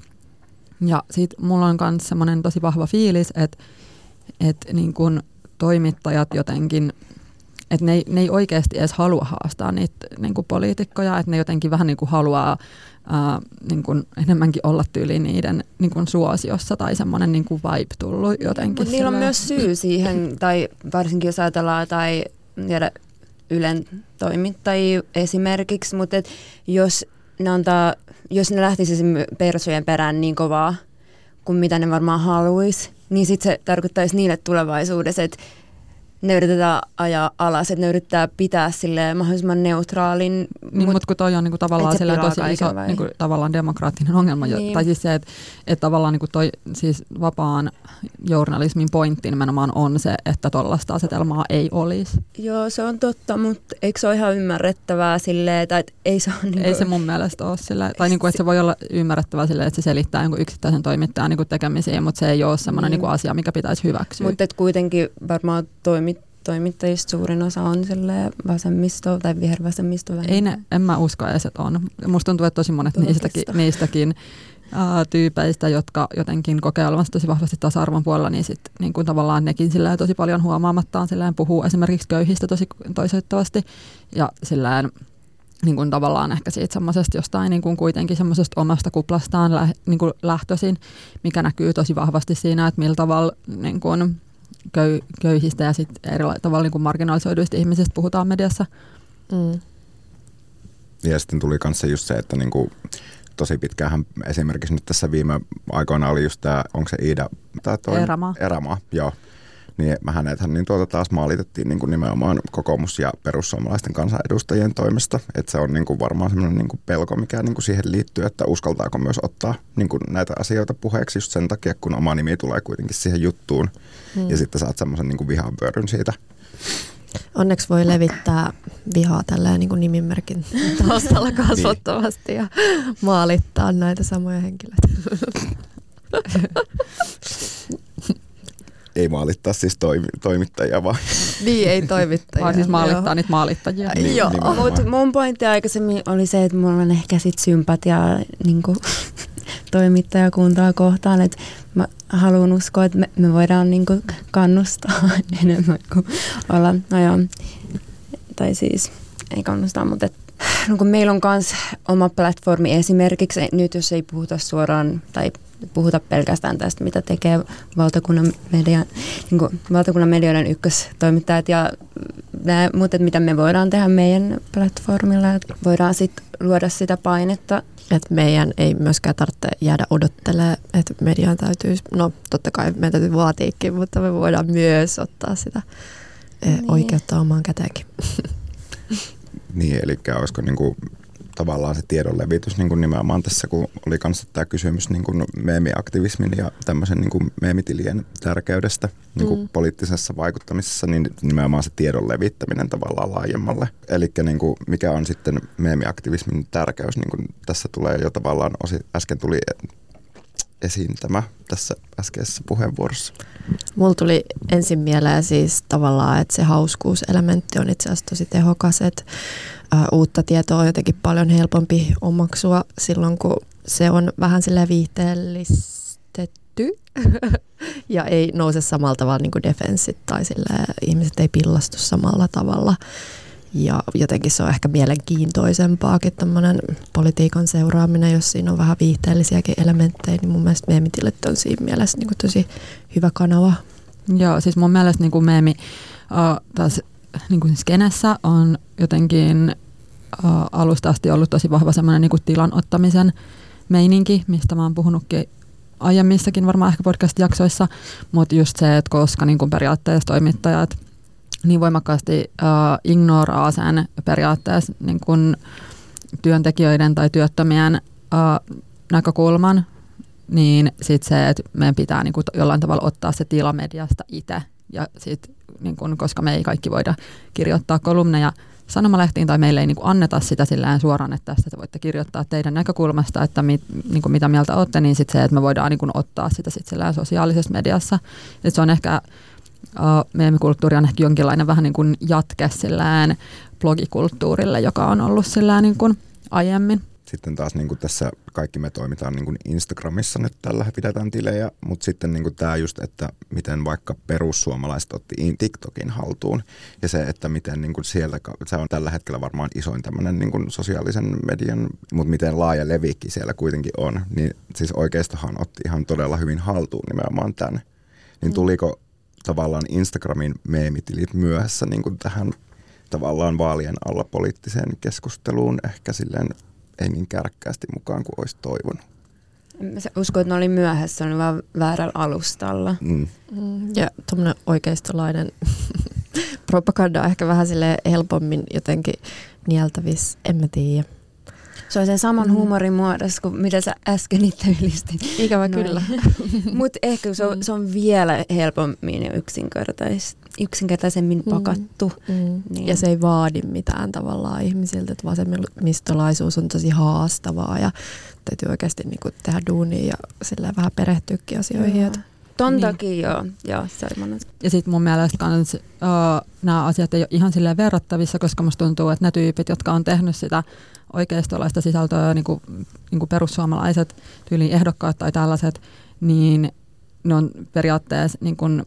Ja sit mulla on myös semmoinen tosi vahva fiilis, että että niin kun toimittajat jotenkin, että ne, ne ei oikeasti edes halua haastaa niitä niin kuin poliitikkoja, että ne jotenkin vähän niin kuin haluaa ää, niin kuin enemmänkin olla tyyli niiden niin kuin suosiossa tai semmoinen niin kuin vibe tullut jotenkin. Niillä on myös syy siihen, tai varsinkin jos ajatellaan tai tiedä, Ylen toimittajia esimerkiksi, mutta et jos ne antaa, jos ne lähtisi persojen perään niin kovaa kuin mitä ne varmaan haluaisi, niin sitten se tarkoittaisi niille tulevaisuudessa, että ne yritetään ajaa alas, että ne yrittää pitää sille mahdollisimman neutraalin. Niin, mutta mut kun toi on niinku tavallaan se tosi iso vai? niinku, tavallaan demokraattinen ongelma, niin. tai siis se, että et tavallaan niinku toi siis vapaan journalismin pointti nimenomaan on se, että tuollaista asetelmaa ei olisi. Joo, se on totta, mutta eikö se ole ihan ymmärrettävää silleen, että ei se ole... Niinku... Ei se mun mielestä ole silleen, tai niinku, että se voi olla ymmärrettävää silleen, että se selittää jonkun yksittäisen toimittajan niinku tekemisiä, mutta se ei ole semmoinen niin. niinku asia, mikä pitäisi hyväksyä. Mutta kuitenkin varmaan toimit toimittajista suurin osa on vasemmisto tai vihervasemmisto. Ei ne, en mä usko edes, että on. Musta tuntuu, että tosi monet niistäkin, niistäkin ää, tyypeistä, jotka jotenkin kokee olevansa tosi vahvasti tasa-arvon puolella, niin sit niin kuin tavallaan nekin silleen tosi paljon huomaamattaan silleen puhuu esimerkiksi köyhistä tosi toisettavasti ja silleen niin kuin tavallaan ehkä siitä semmoisesta jostain niin kuin kuitenkin semmoisesta omasta kuplastaan lä, niin kuin lähtöisin, mikä näkyy tosi vahvasti siinä, että millä tavalla niin kuin köy, köyhistä ja sitten eri tavalla niin kuin marginalisoiduista ihmisistä puhutaan mediassa. Mm. Ja sitten tuli kanssa just se, että niin kuin tosi pitkään esimerkiksi nyt tässä viime aikoina oli just tämä, onko se Iida? Tää toi, Erama. Erama, joo. Niin hänethän niin tuota taas maalitettiin niin kuin nimenomaan kokoomus- ja perussuomalaisten kansanedustajien toimesta. Että se on niin kuin varmaan semmoinen niin kuin pelko, mikä niin kuin siihen liittyy, että uskaltaako myös ottaa niin kuin näitä asioita puheeksi just sen takia, kun oma nimi tulee kuitenkin siihen juttuun. Hmm. Ja sitten saat semmoisen niin vihanvyöryn siitä. Onneksi voi levittää vihaa tällä niin kuin nimimerkin taustalla niin. kasvattavasti ja maalittaa näitä samoja henkilöitä. ei maalittaa siis toimi, toimittajia vaan. Niin, ei toimittajia. Vaan siis maalittaa Joo. niitä maalittajia. Niin, Joo, mutta mun pointti aikaisemmin oli se, että mulla on ehkä sit sympatiaa niin toimittajakuntaa kohtaan, että mä haluan uskoa, että me, me voidaan niin kuin kannustaa enemmän kuin olla, no joo, tai siis ei kannustaa, mutta et, no kun meillä on myös oma platformi esimerkiksi, nyt jos ei puhuta suoraan tai puhuta pelkästään tästä, mitä tekee valtakunnan, media, niin kuin valtakunnan medioiden ykköstoimittajat ja nämä, mutta mitä me voidaan tehdä meidän platformilla, että voidaan sitten luoda sitä painetta että meidän ei myöskään tarvitse jäädä odottelemaan, että median täytyy, no totta kai meidän täytyy vaatiikin, mutta me voidaan myös ottaa sitä e, niin. oikeutta omaan käteenkin. Niin, eli olisiko niin kuin tavallaan se tiedon levitys niin kuin nimenomaan tässä, kun oli kanssa tämä kysymys niin kuin meemiaktivismin ja tämmöisen niin kuin meemitilien tärkeydestä niin kuin mm. poliittisessa vaikuttamisessa, niin nimenomaan se tiedon levittäminen tavallaan laajemmalle. Eli niin kuin mikä on sitten meemiaktivismin tärkeys, niin kuin tässä tulee jo tavallaan, osi, äsken tuli esiin tämä tässä äskeisessä puheenvuorossa? Mulla tuli ensin mieleen siis tavallaan, että se hauskuuselementti on itse asiassa tosi tehokas, että uutta tietoa on jotenkin paljon helpompi omaksua silloin, kun se on vähän sille viihteellistetty ja ei nouse samalla tavalla niin kuin defenssit tai sille, ihmiset ei pillastu samalla tavalla. Ja jotenkin se on ehkä mielenkiintoisempaakin tämmöinen politiikan seuraaminen, jos siinä on vähän viihteellisiäkin elementtejä, niin mun mielestä meemitilit on siinä mielessä niin kuin tosi hyvä kanava. Joo, siis mun mielestä niin kuin meemi uh, taas niin kuin skenessä on jotenkin uh, alusta asti ollut tosi vahva semmoinen niin kuin tilan ottamisen meininki, mistä mä oon puhunutkin aiemmissakin varmaan ehkä podcast-jaksoissa, mutta just se, että koska niin kuin periaatteessa toimittajat niin voimakkaasti uh, ignoraa sen periaatteessa niin kuin työntekijöiden tai työttömien uh, näkökulman, niin sitten se, että meidän pitää niin kuin jollain tavalla ottaa se tila mediasta itse. Ja sit, niin kuin, koska me ei kaikki voida kirjoittaa kolumneja sanomalehtiin tai meille ei niin kuin anneta sitä sillään suoraan, että tästä te voitte kirjoittaa teidän näkökulmasta, että mit, niin kuin mitä mieltä olette, niin sitten se, että me voidaan niin kuin ottaa sitä sit sosiaalisessa mediassa. Et se on ehkä meemikulttuuri on ehkä jonkinlainen vähän niin kuin jatke sillään blogikulttuurille, joka on ollut sillään niin kuin aiemmin. Sitten taas niin kuin tässä kaikki me toimitaan niin kuin Instagramissa nyt tällä pidetään tilejä, mutta sitten niin kuin tämä just, että miten vaikka perussuomalaiset otti TikTokin haltuun ja se, että miten niin kuin sieltä, se on tällä hetkellä varmaan isoin tämmöinen niin kuin sosiaalisen median, mutta miten laaja levikki siellä kuitenkin on, niin siis oikeistohan otti ihan todella hyvin haltuun nimenomaan tämän. Niin mm. tuliko tavallaan Instagramin meemitilit myöhässä niin kuin tähän tavallaan vaalien alla poliittiseen keskusteluun ehkä silleen ei niin kärkkäästi mukaan kuin olisi toivonut. Mä uskon, että ne oli myöhässä, ne oli vaan väärällä alustalla. Mm. mm ja tuommoinen oikeistolainen propaganda on ehkä vähän sille helpommin jotenkin nieltävissä, en mä tiedä. Se on sen saman Mm. huumorin muodossa kuin mitä sä äsken itse ylistit. Ikävä Noin. kyllä. Mutta ehkä se on, Mm. se on vielä helpommin ja yksinkertais, yksinkertaisemmin Mm. pakattu. Mm. Niin. Ja se ei vaadi mitään tavallaan ihmisiltä, että vasemmistolaisuus on tosi haastavaa ja täytyy oikeasti niinku tehdä duunia ja sillä vähän perehtyäkin asioihin. Joo. Ton Niin. takia joo, joo semmoinen. Ja sitten mun mielestä kans, uh, nämä asiat ei ole ihan silleen verrattavissa, koska musta tuntuu, että ne tyypit, jotka on tehnyt sitä oikeistolaista sisältöä, niin kuin, niin kuin perussuomalaiset tyyliin ehdokkaat tai tällaiset, niin ne on periaatteessa niin kuin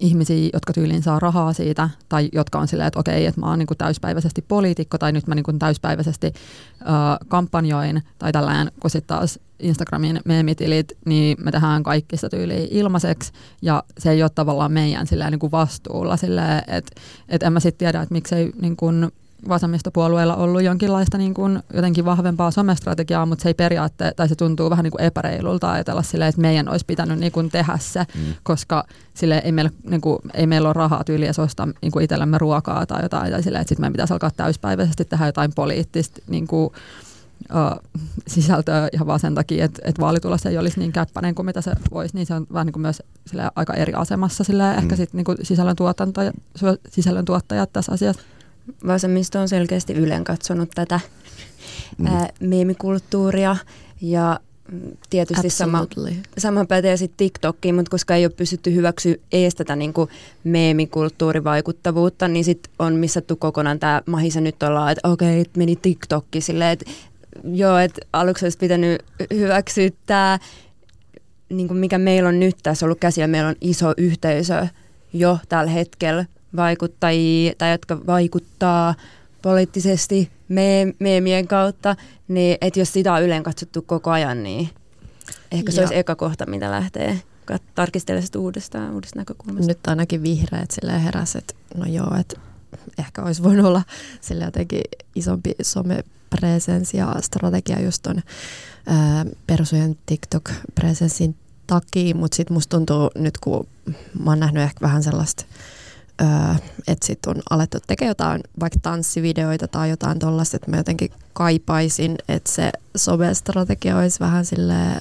ihmisiä, jotka tyyliin saa rahaa siitä, tai jotka on silleen, että okei, että mä oon niin kuin täyspäiväisesti poliitikko, tai nyt mä niin kuin täyspäiväisesti uh, kampanjoin, tai tällään, kun sitten taas Instagramin meemitilit, niin me tehdään kaikki sitä tyyliin ilmaiseksi, ja se ei ole tavallaan meidän silleen, niin kuin vastuulla, silleen, että et en mä sitten tiedä, että miksei niin kuin vasemmistopuolueilla ollut jonkinlaista niin kuin jotenkin vahvempaa somestrategiaa, mutta se ei periaatte, tai se tuntuu vähän niin kuin epäreilulta ajatella silleen, että meidän olisi pitänyt niin kuin tehdä se, Mm. koska sille ei meillä, niin kuin, ei meillä ole rahaa tyyliä ostaa niin kuin itsellemme ruokaa tai jotain, tai silleen, että sitten meidän pitäisi alkaa täyspäiväisesti tehdä jotain poliittista niin kuin, uh, sisältöä ihan vaan sen takia, että, että vaalitulos ei olisi niin käppäinen kuin mitä se voisi, niin se on vähän niin kuin myös silleen, aika eri asemassa silleen, Mm. ehkä sitten niin kuin sisällön, tuotanto, sisällön tuottajat tässä asiassa. Vasemmisto on selkeästi ylen katsonut tätä Mm. ää, meemikulttuuria ja mm, tietysti sama, absolutely. sama pätee sitten TikTokiin, mutta koska ei ole pystytty hyväksyä ees tätä niinku meemikulttuurivaikuttavuutta, niin sitten on missattu kokonaan tämä mahisa nyt ollaan, että okei, okay, meni TikTokki silleen, että joo, että aluksi olisi pitänyt hyväksyä tämä, niin kuin mikä meillä on nyt tässä ollut käsillä, meillä on iso yhteisö jo tällä hetkellä vaikuttajia, tai jotka vaikuttaa poliittisesti me- meemien kautta, niin että jos sitä on yleen katsottu koko ajan, niin ehkä se Ja- olisi eka kohta, mitä lähtee tarkistelemaan sitä uudestaan, uudesta näkökulmasta. Nyt ainakin vihreät sille heräs, että no joo, että ehkä olisi voinut olla sille jotenkin isompi somepresenssi ja strategia just ton ää, persujen TikTok-presenssin takia, mutta sitten musta tuntuu nyt, kun mä oon nähnyt ehkä vähän sellaista, ää, että sit on alettu tekemään jotain vaikka tanssivideoita tai jotain tollaista, että mä jotenkin kaipaisin, että se somestrategia olisi vähän silleen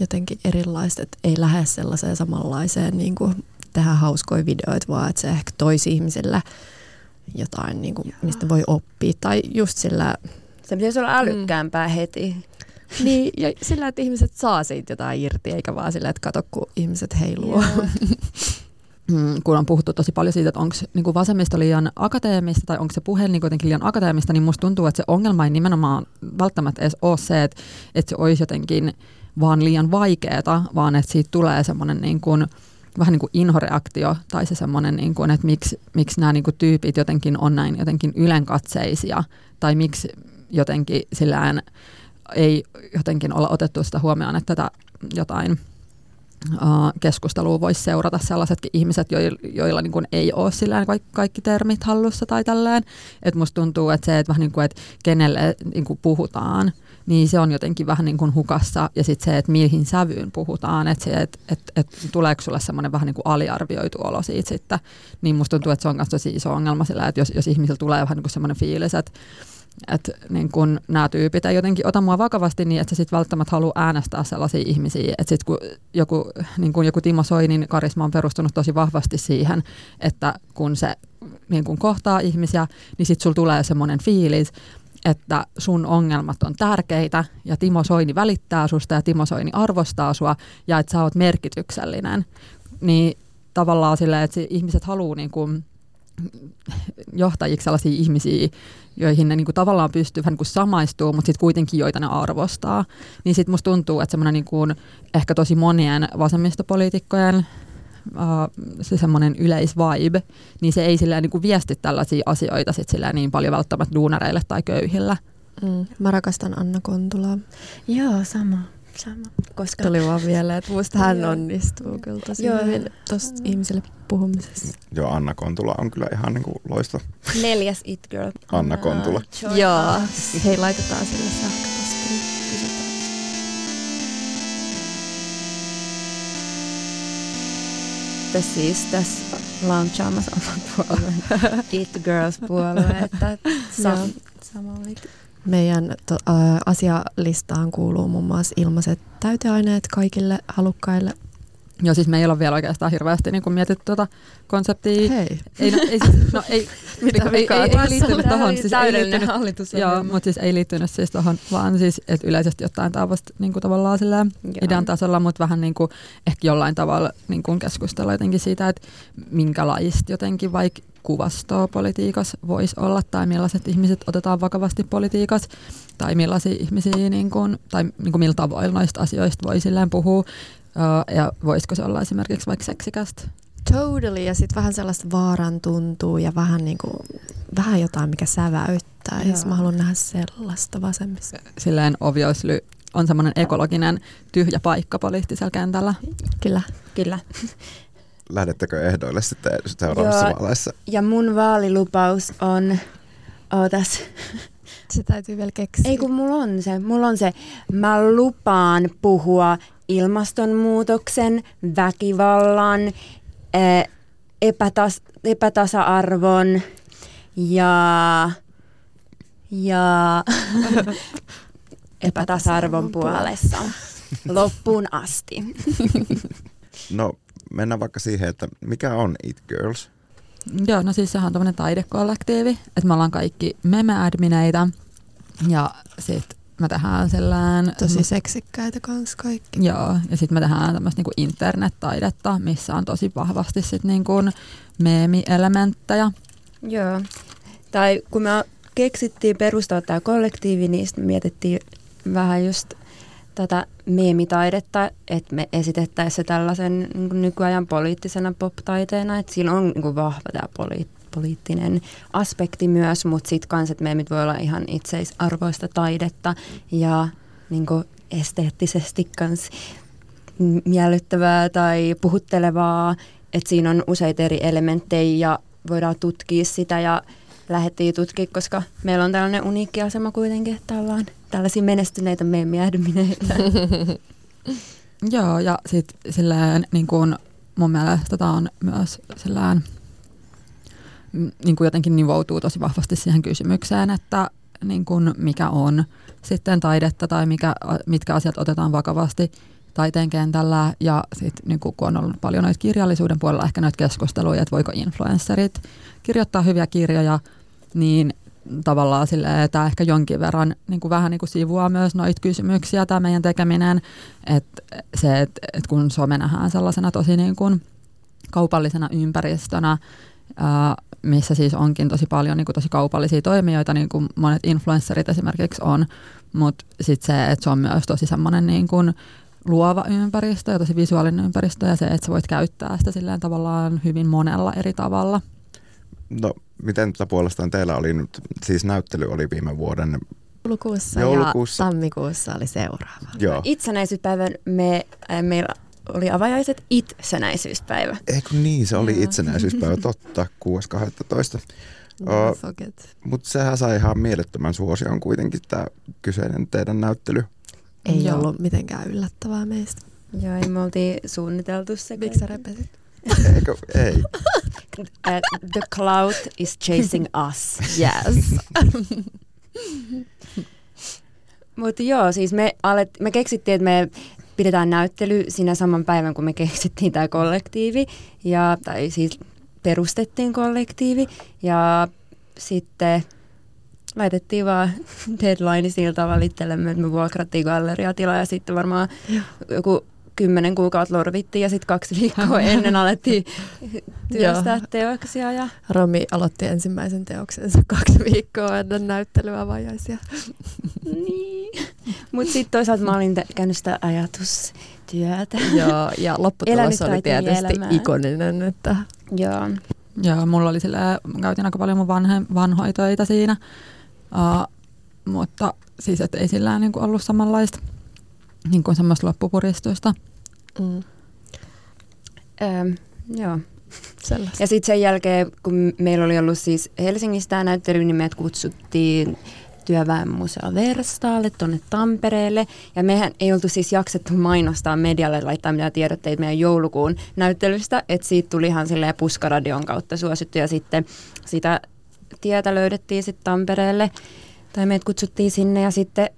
jotenkin erilaista, että ei lähde sellaiseen samanlaiseen niin kuin tehdä hauskoja videoita, vaan että se ehkä toisi ihmisille jotain, niin kuin, mistä voi oppia. Tai just sillä, Se pitäisi olla älykkäämpää mm. heti. niin, ja sillä, että ihmiset saa siitä jotain irti, eikä vaan sillä, että kato, kun ihmiset heiluu. Joo. mm, kun on puhuttu tosi paljon siitä, että onko niin vasemmisto liian akateemista tai onko se puhe niin jotenkin liian akateemista, niin musta tuntuu, että se ongelma ei nimenomaan välttämättä edes ole se, että, että se olisi jotenkin vaan liian vaikeaa, vaan että siitä tulee semmoinen niin kuin, vähän niin kuin inhoreaktio tai se semmoinen, niin kuin, että miksi, miksi nämä niin kuin tyypit jotenkin on näin jotenkin ylenkatseisia tai miksi jotenkin sillään ei jotenkin olla otettu sitä huomioon, että tätä jotain keskustelua voisi seurata sellaisetkin ihmiset, joilla, joilla niin kuin ei ole sillään kaikki, kaikki termit hallussa tai tälleen. Että musta tuntuu, että se, että vähän niin kuin, että kenelle niin kuin puhutaan, niin se on jotenkin vähän niin kuin hukassa. Ja sitten se, että mihin sävyyn puhutaan, että, se, että, että, että tuleeko sulle semmoinen vähän niin kuin aliarvioitu olo siitä sitten. Niin musta tuntuu, että se on myös tosi iso ongelma sillä, että jos, jos ihmisillä tulee vähän niin kuin semmoinen fiilis, että että niin kun nämä tyypit ei jotenkin ota mua vakavasti, niin että se sitten välttämättä haluaa äänestää sellaisia ihmisiä. Että sitten kun joku, niin kun joku Timo Soinin karisma on perustunut tosi vahvasti siihen, että kun se niin kun kohtaa ihmisiä, niin sitten sulla tulee semmoinen fiilis, että sun ongelmat on tärkeitä ja Timo Soini välittää susta ja Timo Soini arvostaa sua ja että sä oot merkityksellinen. Niin tavallaan silleen, että ihmiset haluaa niin kuin johtajiksi sellaisia ihmisiä, joihin ne niinku tavallaan pystyy vähän niinku samaistuu, mutta sitten kuitenkin joita ne arvostaa. Niin sitten musta tuntuu, että semmoinen niinku, ehkä tosi monien vasemmistopoliitikkojen se semmoinen yleisvibe, niin se ei silleen niinku viesti tällaisia asioita sit silleen niin paljon välttämättä duunareille tai köyhillä. Mm. Mä rakastan Anna Kontulaa. Joo, sama. Sama. Koska Tuli vaan vielä, että musta hän Joo. onnistuu kyllä tosi Joo. hyvin tuosta ihmisille puhumisessa. Joo, Anna Kontula on kyllä ihan niin kuin loistava. neljäs It Girl. Anna Kontula. join Joo, hei laitetaan sille sähköpostiin. Kysytään. Tässä siis tässä launchaamassa oman puolueen, It Girls-puolue, että Joo. sam, samolit. Meidän to, ä, asialistaan kuuluu muun muassa ilmaiset täyteaineet kaikille halukkaille. Joo, siis me ei ole vielä oikeastaan hirveästi niin kuin mietitty tuota konseptia. Hei, Ei, no, ei, siis, no, ei, mitä ei, ei, vikaa ei, tässä liittynyt on? tohon, siis ei liittynyt, hallitus. joo, mutta siis ei liittynyt siis tohon, vaan siis, että yleisesti jotain tämä vasta niin kuin tavallaan silleen idean tasolla, mutta vähän niin kuin ehkä jollain tavalla niin kuin keskustella jotenkin siitä, että minkälaista jotenkin vaikka kuvastoa politiikassa voisi olla tai millaiset ihmiset otetaan vakavasti politiikassa tai millaisia ihmisiä niin kuin, tai niin kuin millä tavoilla noista asioista voi silleen puhua Ö, ja voisiko se olla esimerkiksi vaikka seksikästä. totally. Ja sitten vähän sellaista vaaran tuntuu ja vähän, niinku, vähän jotain, mikä säväyttää. Ja mä haluan nähdä sellaista vasemmista. Silleen obviously on semmoinen ekologinen tyhjä paikka poliittisella kentällä. Kyllä. Kyllä. Lähdettekö ehdoille sitten seuraavassa Joo. vaaleissa? Ja mun vaalilupaus on, ootas, Se täytyy vielä keksiä. ei kun mulla on se, mulla on se, mä lupaan puhua ilmastonmuutoksen, väkivallan, ää, epätas, epätasa-arvon ja, ja epätasa-arvon puolessa loppuun asti. No mennään vaikka siihen, että mikä on It Girls? Joo, no siis sehän on tämmöinen taidekollektiivi, että me ollaan kaikki meme-admineita ja sit me tehdään sellään... Tosi seksikkäitä kans kaikki. Joo, ja sitten me tehdään tämmöistä niinku internet-taidetta, missä on tosi vahvasti sit niinku meemi-elementtejä. Joo. Tai kun me keksittiin perustaa tämä kollektiivi, niin sitten me mietittiin vähän just tätä meemitaidetta, että me esitettäisiin se tällaisen niin kuin nykyajan poliittisena pop-taiteena, että siinä on niin kuin vahva tämä poli- poliittinen aspekti myös, mutta sitten kans, että meemit voi olla ihan itseisarvoista taidetta ja niin kuin esteettisesti kans miellyttävää tai puhuttelevaa, että siinä on useita eri elementtejä ja voidaan tutkia sitä ja lähdettiin tutkia, koska meillä on tällainen uniikki asema kuitenkin, että ollaan tällaisia menestyneitä meemiähdymineitä. Joo, ja sitten silleen niin kun mun mielestä tämä on myös silleen, mm, niin kuin jotenkin nivoutuu tosi vahvasti siihen kysymykseen, että niin kun mikä on sitten taidetta tai mikä, mitkä asiat otetaan vakavasti taiteen kentällä. Ja sitten niin kun on ollut paljon noita kirjallisuuden puolella ehkä noita keskusteluja, että voiko influencerit kirjoittaa hyviä kirjoja, niin tavallaan silleen, tämä ehkä jonkin verran niin kuin vähän niin kuin sivuaa myös noita kysymyksiä tämä meidän tekeminen, että se, että, että kun some nähdään sellaisena tosi niin kuin kaupallisena ympäristönä, missä siis onkin tosi paljon niin kuin tosi kaupallisia toimijoita, niin kuin monet influencerit esimerkiksi on, mutta sitten se, että se on myös tosi semmoinen niin kuin luova ympäristö ja tosi visuaalinen ympäristö ja se, että sä voit käyttää sitä silleen tavallaan hyvin monella eri tavalla. No miten tätä puolestaan teillä oli nyt, siis näyttely oli viime vuoden, Joulukuussa, Joulukuussa. ja tammikuussa oli seuraava. joo, Itsenäisyyspäivän me, äh, meillä oli avajaiset itsenäisyyspäivä. eikö niin, se oli Joo. itsenäisyyspäivä, totta, 6.12. Never Ö, forget. Mutta sehän sai ihan mielettömän suosion kuitenkin tämä kyseinen teidän näyttely. Ei Joo. ollut mitenkään yllättävää meistä. Joo, ei me oltiin suunniteltu se. Miksi sä repesit? Eikö? Ei. Uh, the cloud is chasing us. Yes. Mutta joo, siis me, alet, me keksittiin, että me pidetään näyttely siinä saman päivän, kun me keksittiin tämä kollektiivi. Ja, tai siis perustettiin kollektiivi. Ja sitten laitettiin vaan deadline sillä tavalla itsellemme, että me vuokrattiin galleriatilaa ja sitten varmaan joku kymmenen kuukautta lorvittiin ja sitten kaksi viikkoa ennen alettiin työstää teoksia. Ja Romi aloitti ensimmäisen teoksensa kaksi viikkoa ennen näyttelyavajaisia. niin. Mutta sitten toisaalta mä olin käynyt sitä ajatustyötä. Joo, ja lopputulos oli tietysti elämää. ikoninen, että Joo. Ja mulla oli silleen, mä käytin aika paljon mun vanhe, vanhoja töitä siinä, uh, mutta siis et ei sillä niin ollut samanlaista niin kuin semmoista loppupuristusta. mm, Öö, joo. sellaista. Ja sitten sen jälkeen, kun meillä oli ollut siis Helsingissä tämä näyttely, niin meidät kutsuttiin työväenmuseo Verstaalle tuonne Tampereelle. Ja mehän ei oltu siis jaksettu mainostaa medialle, laittaa mitään tiedotteita meidän joulukuun näyttelystä, että siitä tuli ihan silleen puskaradion kautta suosittu ja sitten sitä tietä löydettiin sitten Tampereelle tai meidät kutsuttiin sinne ja sitten,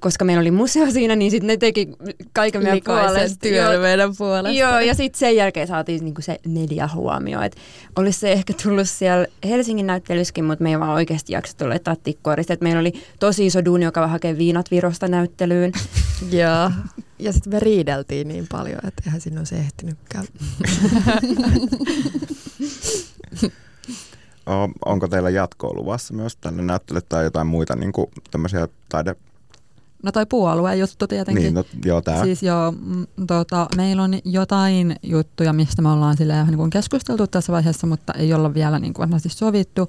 koska meillä oli museo siinä, niin sitten ne teki kaiken meidän puolesta. työn meidän puolesta. Joo, ja sitten sen jälkeen saatiin niinku se mediahuomio. Et olisi se ehkä tullut siellä Helsingin näyttelyskin, mutta me ei vaan oikeasti jaksettu laittaa tikkuarista. Meillä oli tosi iso duuni, joka hakee viinat Virosta näyttelyyn. Joo. Ja sitten me riideltiin niin paljon, että eihän sinne olisi ehtinytkään. onko teillä jatkoa luvassa myös tänne näyttelylle tai jotain muita niin kuin, tämmöisiä taide... No toi puolueen juttu tietenkin. Niin, no, joo, tää. Siis joo, m, tota, meillä on jotain juttuja, mistä me ollaan silleen, niin kuin keskusteltu tässä vaiheessa, mutta ei olla vielä niin kuin, sovittu.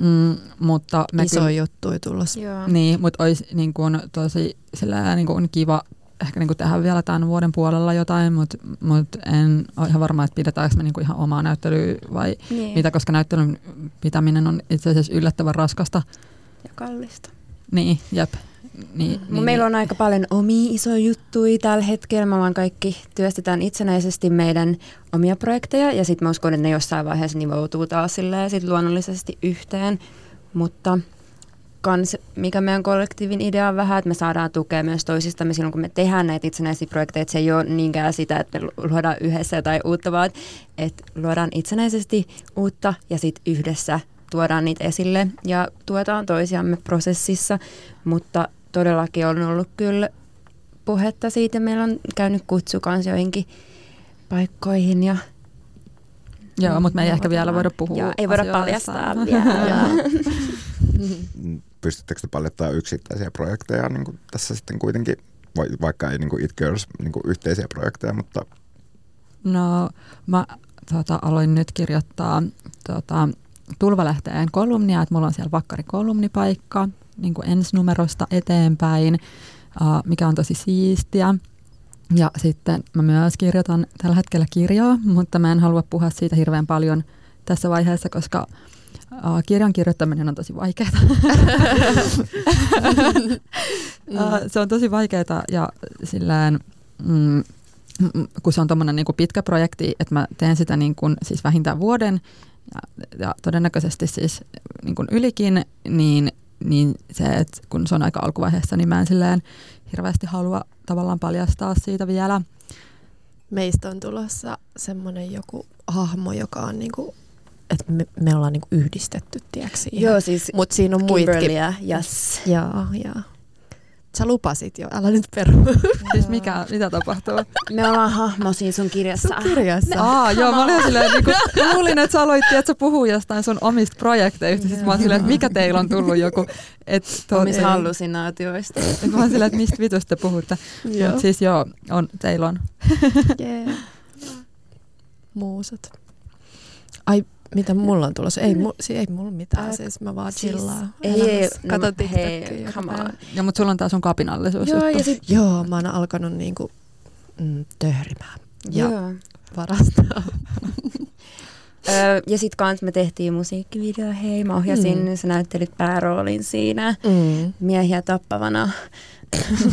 Mm, mutta me Iso kyllä, juttu ei tulossa. Joo. Niin, mutta olisi niin kuin, tosi silleen, niin kuin, kiva ehkä niin kuin tehdä vielä tämän vuoden puolella jotain, mutta mut en ole ihan varma, että pidetäänkö me niin kuin ihan omaa näyttelyä vai niin. mitä, koska näyttelyn pitäminen on itse asiassa yllättävän raskasta. Ja kallista. Niin, jep. Niin, niin, meillä on aika paljon omia isoja juttuja tällä hetkellä. Me ollaan kaikki työstetään itsenäisesti meidän omia projekteja ja sitten mä uskon, että ne jossain vaiheessa nivoutuu taas sit luonnollisesti yhteen. Mutta kans, mikä meidän kollektiivin idea on vähän, että me saadaan tukea myös toisistamme silloin, kun me tehdään näitä itsenäisiä projekteja. Että se ei ole niinkään sitä, että me luodaan yhdessä jotain uutta, vaan että luodaan itsenäisesti uutta ja sitten yhdessä tuodaan niitä esille ja tuetaan toisiamme prosessissa. Mutta todellakin on ollut kyllä puhetta siitä. Meillä on käynyt kutsu kans joihinkin paikkoihin ja Joo, mutta me ei ehkä vielä voida puhua Joo, ei voida paljastaa vielä. pystyttekö te paljattamaan yksittäisiä projekteja niin kuin tässä sitten kuitenkin, vaikka ei niin kuin It Girls niin kuin yhteisiä projekteja, mutta... No mä tota, aloin nyt kirjoittaa tota, Tulvalehteen kolumnia, että mulla on siellä vakkari kolumnipaikka niin kuin ensi numerosta eteenpäin, mikä on tosi siistiä. Ja sitten mä myös kirjoitan tällä hetkellä kirjaa, mutta mä en halua puhua siitä hirveän paljon tässä vaiheessa, koska kirjan kirjoittaminen on tosi vaikeaa. uh, se on tosi vaikeaa ja sillään, mm, kun se on tuommoinen niin pitkä projekti, että mä teen sitä niin kuin, siis vähintään vuoden ja, ja todennäköisesti siis niin kuin ylikin, niin, niin se, että kun se on aika alkuvaiheessa, niin mä en silleen hirveästi halua tavallaan paljastaa siitä vielä. Meistä on tulossa semmoinen joku hahmo, joka on niinku että me, me ollaan niinku yhdistetty, tiedätkö Joo, siis Mutta siinä on muitakin. Yes. Joo, joo. Sä lupasit jo, älä nyt peru. siis mikä, mitä tapahtuu? Me ollaan hahmo siinä sun kirjassa. Sun kirjassa. Aa, joo, mä olin silleen, niin kun, luulin, että sä aloit, että sä puhuu jostain sun omista projekteista. Sitten mä olin silleen, että mikä teillä on tullut joku. Et, to, Omista hallusinaatioista. Et mä olin silleen, että mistä vitusta te puhutte. Mutta siis joo, on, teillä on. yeah. Muusat. Ai, mitä mulla on tulossa? Ei, mu, ei mulla mitään, Ä, siis mä vaan siis chillaan. Ei, ei, Kato no, hei, come on. Joo, mutta sulla on tää sun kapinallisuus Joo, ja sit... Joo, mä oon alkanut niinku mm, töhrimään ja Joo. varastaa. Öö, ja sitten kans me tehtiin musiikkivideo, hei mä ohjasin, mm. sä näyttelit pääroolin siinä mm. miehiä tappavana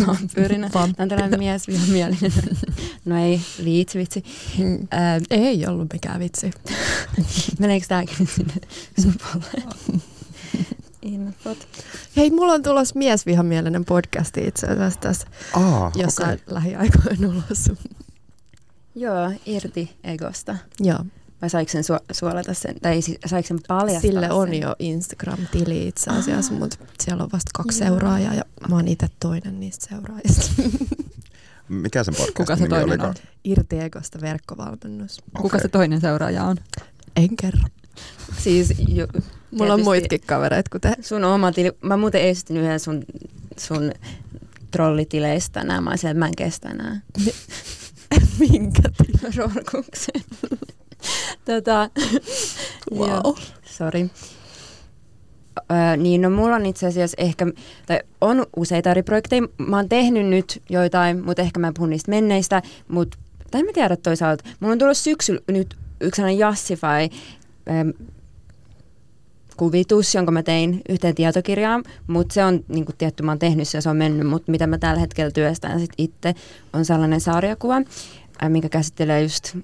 vampyyrinä. Tämä on tällainen mies mielinen. No ei, viitsi vitsi. Mm. Öö, ei ollut mikään vitsi. Meneekö tämäkin sinne supolle? Infot. Hei, mulla on tulossa miesvihamielinen podcasti itse asiassa tässä ah, jossain okay. lähiaikoina ulos. Joo, irti egosta. Joo. Vai saiko sen su- suolata sen, tai saiko sen paljastaa Sille on sen? jo Instagram-tili itse asiassa, mutta siellä on vasta kaksi Joo. seuraajaa ja mä oon itse toinen niistä seuraajista. Mikä sen podcastin Kuka se nimi toinen oli? on? Irti Egosta verkkovalmennus. Okay. Kuka se toinen seuraaja on? En kerro. Siis jo, Mulla on muitakin kavereita kuten... Sun oma tili, mä muuten esitin yhden sun, sun trollitileistä tänään, mä olisin, että mä en kestä enää. Minkä tili? Rorkuksen. tota, wow. Sorry. Öö, niin, no mulla on itse asiassa ehkä, tai on useita eri projekteja. Mä oon tehnyt nyt joitain, mutta ehkä mä puhun niistä menneistä, mutta tai mä tiedä toisaalta. Mulla on tullut syksyllä nyt yksi sellainen Jassify, ähm, kuvitus, jonka mä tein yhteen tietokirjaan, mutta se on niin kuin tietty, mä oon tehnyt se ja se on mennyt, mutta mitä mä tällä hetkellä työstän sit itse, on sellainen sarjakuva, äh, mikä käsittelee just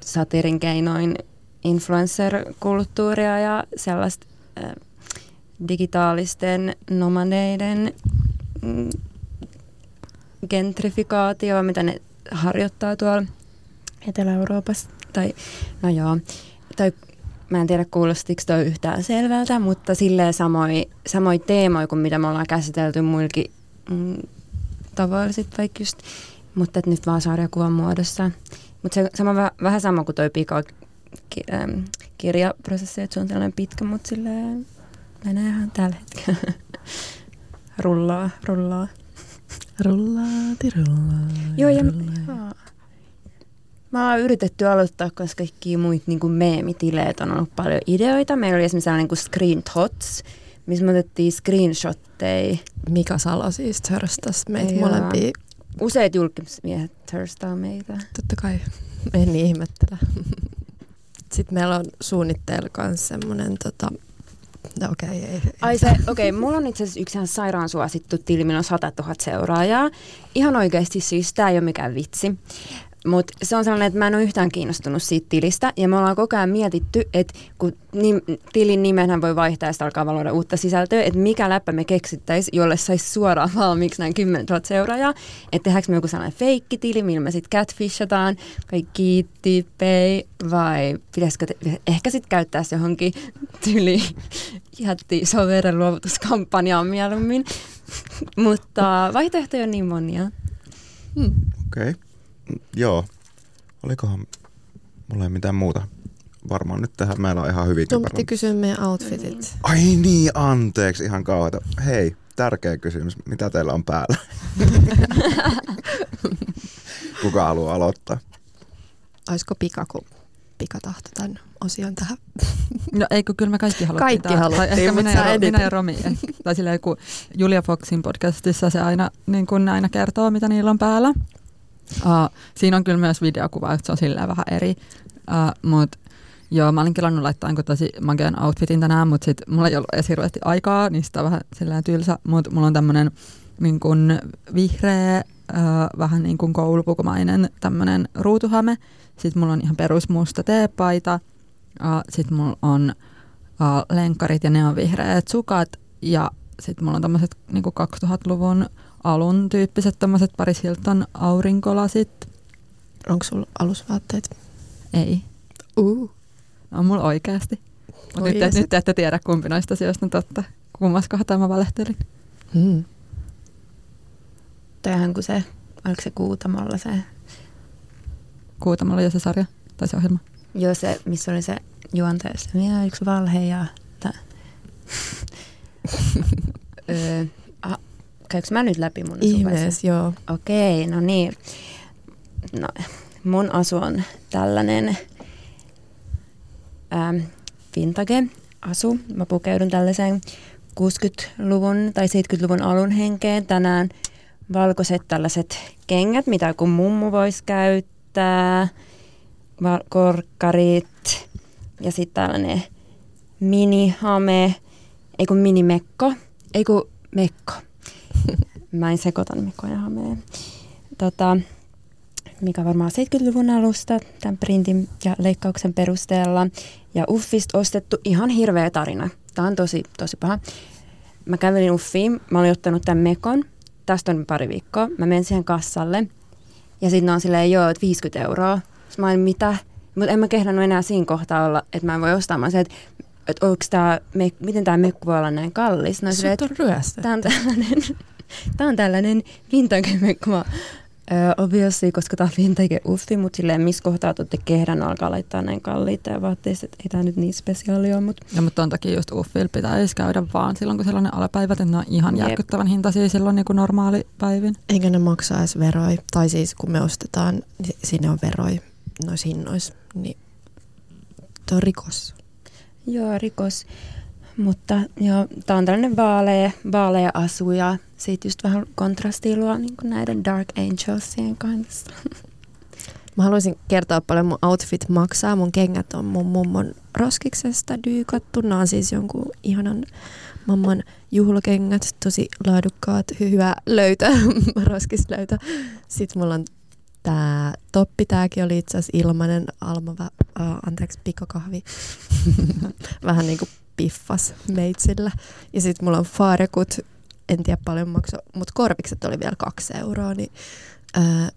satirin keinoin influencer-kulttuuria ja sellaista äh, digitaalisten nomadeiden mm, gentrifikaatioa, mitä ne harjoittaa tuolla Etelä-Euroopassa. Tai, no joo, tai mä en tiedä kuulostiko toi yhtään selvältä, mutta silleen samoin samoi teemoja kuin mitä me ollaan käsitelty muillakin mm, tavoilla sit vaikka just, mutta nyt vaan sarjakuvan muodossa. Mutta se sama, vähän sama kuin toi pika ki, ähm, kirjaprosessi, että se on tällainen pitkä, mutta silleen menee ihan tällä hetkellä. rullaa, rullaa. Rullaati, rullaa. Joo, ja rullaa. Mä oon yritetty aloittaa, koska kaikki muut niin meemitileet on ollut paljon ideoita. Meillä oli esimerkiksi sellainen kuin Screen Tots, missä me otettiin screenshotteja. Mika Salo siis törstäs meitä Joo. molempia. Useat julkismiehet törstaa meitä. Totta kai. En niin ihmettele. Sitten meillä on suunnitteilla myös semmoinen, tota, no okei, okay, ei. Ai se, okei, okay, mulla on itse asiassa yksi ihan sairaan suosittu tili, millä on 100 000 seuraajaa. Ihan oikeasti siis, tää ei ole mikään vitsi. Mutta se on sellainen, että mä en ole yhtään kiinnostunut siitä tilistä. Ja me ollaan koko ajan mietitty, että kun nim, tilin nimenhän voi vaihtaa ja sitten alkaa valoida uutta sisältöä, että mikä läppä me keksittäisiin, jolle saisi suoraan valmiiksi näin 10 000 seuraajaa. Että tehdäänkö me joku sellainen feikkitili, millä me sitten catfishataan, kaikki pay, vai pitäisikö te, ehkä sitten käyttää se johonkin tyli jätti soveren luovutuskampanjaan mieluummin. Mutta vaihtoehtoja on niin monia. Hmm. Okei. Okay. Joo. Olikohan mulla ei mitään muuta? Varmaan nyt tähän meillä on ihan hyvin Sun piti kysyä meidän outfitit. Ai niin, anteeksi, ihan kauheata. Hei, tärkeä kysymys. Mitä teillä on päällä? Kuka haluaa aloittaa? Olisiko Pika, kun Pika tahto tämän osion tähän? No eikö, kyllä me kaikki haluttiin. Kaikki haluttiin, tai ehkä minä ja, edit. minä ja Romi. eh, Tai silleen, kun Julia Foxin podcastissa se aina, niin kun aina kertoo, mitä niillä on päällä. Uh, siinä on kyllä myös videokuva, että se on silleen vähän eri. Uh, mut joo, mä olin kelannut laittaa tosi makean outfitin tänään, mutta sit mulla ei ollut edes hirveästi aikaa, niin sitä on vähän silleen tylsä. Mutta mulla on tämmönen niin kun vihreä, uh, vähän niin kuin koulupukumainen tämmönen ruutuhame. Sitten mulla on ihan perusmusta teepaita. Uh, sitten mulla on uh, lenkkarit ja ne on vihreät sukat. Ja sitten mulla on tämmöiset niin 2000-luvun alun tyyppiset tämmöiset Paris Hilton aurinkolasit. Onko sulla alusvaatteet? Ei. Uh. On mulla oikeasti. Mutta nyt, nyt te ette tiedä kumpi noista asioista on totta. Kummassa kohtaa mä valehtelin. Hmm. Toihan kuin se, oliko se Kuutamolla se, Kuutamalla jo se sarja tai se ohjelma. joo se, missä oli se juontaja, se minä yksi valhe ja... Öö, ah, käykö mä nyt läpi mun? Ihmees, joo. Okei, no niin. No, mun asu on tällainen ähm, vintage-asu. Mä pukeudun tällaiseen 60-luvun tai 70-luvun alun henkeen. Tänään valkoiset tällaiset kengät, mitä kun mummu voisi käyttää, val- korkkarit ja sitten tällainen minihame, ei kun minimekko, ei kun mekko. Mä en sekoita Mikko ja Hameen. Tota, mikä varmaan 70-luvun alusta tämän printin ja leikkauksen perusteella. Ja Uffista ostettu ihan hirveä tarina. Tämä on tosi, tosi paha. Mä kävelin Uffiin, mä olin ottanut tämän mekon. Tästä on pari viikkoa. Mä menen siihen kassalle. Ja sitten on silleen, joo, että 50 euroa. Sitten mä olin, mitä? Mutta en mä kehdannut enää siinä kohtaa olla, että mä en voi ostaa. Mä että, että onks tää, miten tämä mekko voi olla näin kallis? No, Sut on ryöstetty. Tämä on tällainen, tää on tällainen vintage-mekko. Öö, obviously, koska tämä on vintage uffi, mutta silleen missä kohtaa te olette kehdannut alkaa laittaa näin kalliita ja vaatteista, että ei tämä nyt niin spesiaali ole, mutta Ja mutta on takia just Uffil pitäisi käydä vaan silloin, kun ne alapäivät, että ne on ihan Jep. järkyttävän hintaisia silloin niin kuin normaalipäivin. Eikä ne maksaa edes veroi. Tai siis kun me ostetaan, niin sinne on veroi noissa hinnoissa. Niin tuo on rikos. joo, rikos. Mutta joo, tämä on tällainen vaalea, vaalea asu ja siitä just vähän kontrastia luo niin näiden Dark Angelsien kanssa. Mä haluaisin kertoa paljon mun outfit maksaa. Mun kengät on mun mummon roskiksesta dyykattu. Nämä on siis jonkun ihanan mamman juhlakengät, tosi laadukkaat, hyvä löytö, roskislöytö. Sitten mulla on tää toppi, tääkin oli itse asiassa ilmainen Alma, uh, anteeksi, pikakahvi. Vähän niinku piffas meitsillä. Ja sitten mulla on faarekut, en tiedä paljon maksaa, mutta korvikset oli vielä kaksi euroa, niin ää,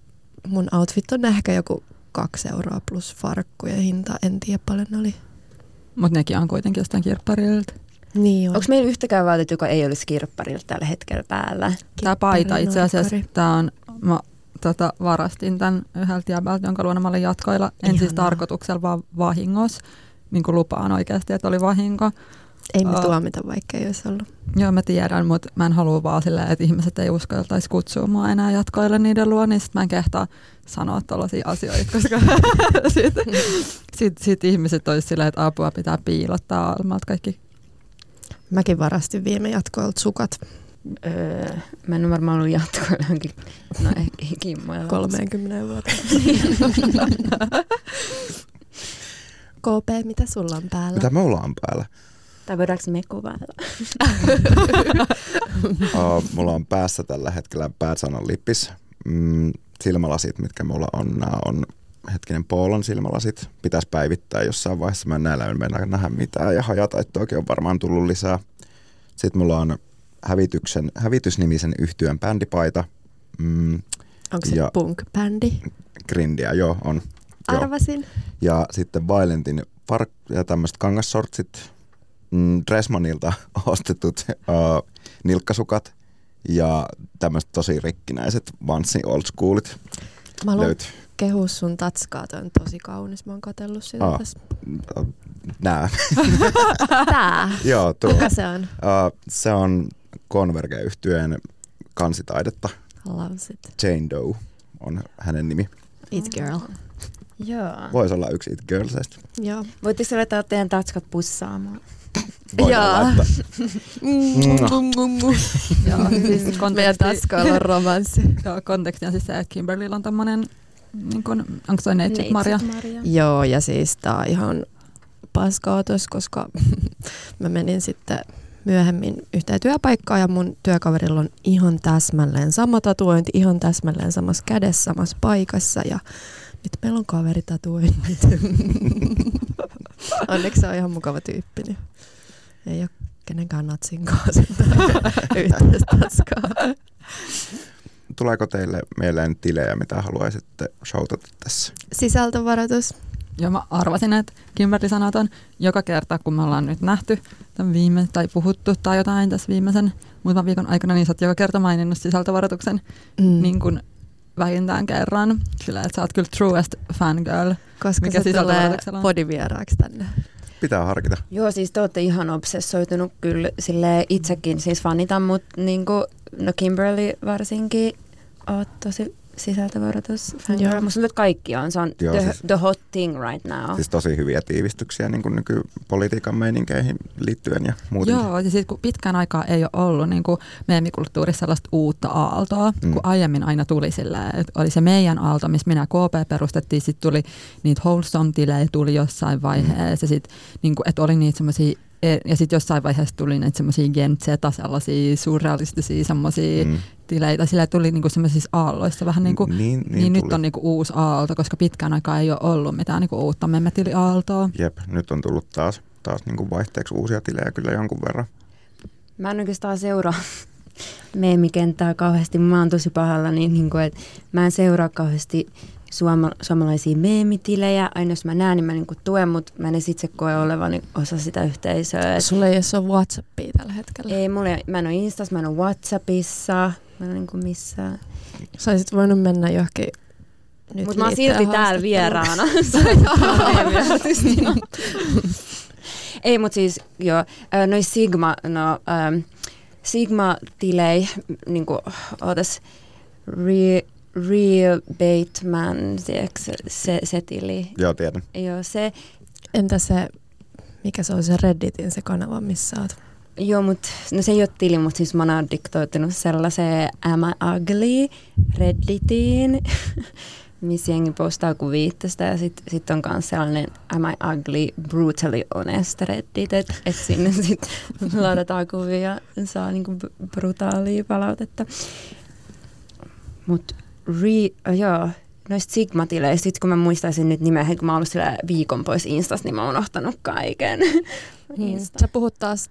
mun outfit on ehkä joku kaksi euroa plus farkkuja hinta, en tiedä paljon ne oli. Mutta nekin on kuitenkin jostain kirpparilta. Niin on. Onko meillä yhtäkään vaatetta, joka ei olisi kirpparilta tällä hetkellä päällä? Tämä paita itse asiassa, tämä on, mä tota, varastin tämän yhdeltä jäbältä, jonka luona mä olin jatkoilla. En siis Ihanaa. tarkoituksella, vaan vahingossa. Niin kuin lupaan oikeasti, että oli vahinko. Ei me tuomita, vaikka ei olisi ollut. Joo, mä tiedän, mutta mä en halua vaan silleen, että ihmiset ei uskaltaisi kutsua mua enää jatkoille niiden luo, niin sit mä en kehtaa sanoa tällaisia asioita, koska sitten sit, sit ihmiset olisi silleen, että apua pitää piilottaa almalta kaikki. Mäkin varastin viime jatkoilta sukat Öö, mä en ole varmaan ollut jatkoilla johonkin, no ehkä kimmoilla. 30 vuotta. KP, mitä sulla on päällä? Mitä me ollaan päällä? Tai voidaanko me kuvailla? Uh, mulla on päässä tällä hetkellä päätsanon lippis. Mm, silmälasit, mitkä mulla on, nää on hetkinen Poolon silmälasit. Pitäisi päivittää jossain vaiheessa. Mä en näillä mennä nähdä mitään ja hajataittoakin on varmaan tullut lisää. Sitten mulla on hävityksen, hävitysnimisen yhtyön bändipaita. Mm, Onko se ja- punk-bändi? grindiä, joo, on. Joo. Arvasin. Ja sitten Violentin fark- ja tämmöiset kangassortsit, mm, Dressmanilta ostetut uh, nilkkasukat ja tämmöiset tosi rikkinäiset Vanssi Old Schoolit Mä haluan löytyy. kehua sun tatskaa, toi on tosi kaunis. Mä oon katsellut sitä Aa. tässä. Nää. Tää. Joo, tuo. Kuka se on? Uh, se on converge yhtyeen kansitaidetta. Loves it. Jane Doe on hänen nimi. It girl. Joo. Voisi olla yksi It Girlsista. Joo. Voitteko laittaa teidän tatskat pussaamaan? Voidaan Joo. laittaa. Joo, siis Meidän taskoilla on romanssi. joo, konteksti on siis se, että Kimberlyllä on tommonen, niin kun, onko toi Neitsyt Maria? Maria. Joo, ja siis tää on ihan paskautus, koska mä menin sitten myöhemmin yhteen työpaikkaan ja mun työkaverilla on ihan täsmälleen sama tatuointi, ihan täsmälleen samassa kädessä, samassa paikassa ja nyt meillä on kaveritatuoinnit. Onneksi se on ihan mukava tyyppi, niin ei ole kenenkään natsin kanssa yhteistä taskaa. Tuleeko teille mieleen tilejä, mitä haluaisitte shoutata tässä? Sisältövaroitus. Joo, mä arvasin, että Kimberly sanoo ton joka kerta, kun me ollaan nyt nähty tämän viime, tai puhuttu tai jotain tässä viimeisen muutaman viikon aikana, niin sä oot joka kerta maininnut sisältövaroituksen Mm. niin kuin vähintään kerran. Sillä, että sä oot kyllä truest fangirl. Koska mikä se tulee podivieraaksi tänne. Pitää harkita. Joo, siis te olette ihan obsessoitunut kyllä sille itsekin, siis fanitan, mutta niinku, no Kimberly varsinkin, oot tosi sisältövaroitus. Joo. Musta tuntuu, että kaikki on. Se on Joo, the, siis- the hot thing right now. Siis tosi hyviä tiivistyksiä niin kuin nykypolitiikan meininkeihin liittyen ja muuten. Joo, ja sitten kun pitkään aikaa ei ole ollut niin kuin meemikulttuurissa sellaista uutta aaltoa, Mm. kun aiemmin aina tuli sillä, että oli se meidän aalto, missä minä KP perustettiin, sitten tuli niitä wholesome-tilejä tuli jossain vaiheessa, mm. sit, niin kuin, että oli niitä semmoisia ja sitten jossain vaiheessa tuli näitä semmoisia Gen Z, sellaisia surrealistisia semmoisia mm. Tileitä. Sillä tuli niinku semmoisissa aalloissa vähän niin kuin, niin, niin, niin, niin nyt on niinku uusi aalto, koska pitkään aikaa ei ole ollut mitään niinku uutta memmetili-aaltoa. Jep, nyt on tullut taas, taas niin kuin vaihteeksi uusia tilejä kyllä jonkun verran. Mä en oikeastaan seuraa meemikenttää kauheasti. Mä oon tosi pahalla, niin, niin kuin, että mä en seuraa kauheasti suoma, suomalaisia meemitilejä. Aina jos mä näen, niin mä niin kuin tuen, mutta mä en itse koe olevani osa sitä yhteisöä. Et Sulla ei edes ole Whatsappia tällä hetkellä. ei, mulla, ei- mä en ole Instas, mä en ole Whatsappissa, mä en ole niin kuin missään. Sä olisit voinut mennä johonkin nyt Mutta mä oon silti täällä vieraana. Ei, mutta siis joo, noi Sigma, no ähm, Sigma-tilei, niinku, ootas, Re, Real Bateman, tiedätkö, se, se tili. Joo, tiedän. Joo, se, Entä se, mikä se on se Redditin se kanava, missä oot? joo, mut, no se ei ole tili, mutta siis mä oon diktoitunut sellaiseen Am I Ugly Redditiin. missä jengi postaa kuvia tästä ja sitten sit on myös sellainen Am I Ugly Brutally Honest Reddit, että et sinne sitten ladataan kuvia ja saa niinku brutaalia palautetta. Mutta joo, noista Sigmatileista, sit kun mä muistaisin nyt nimeä, kun mä oon ollut viikon pois Instasta, niin mä oon unohtanut kaiken. Niin, sä puhut taas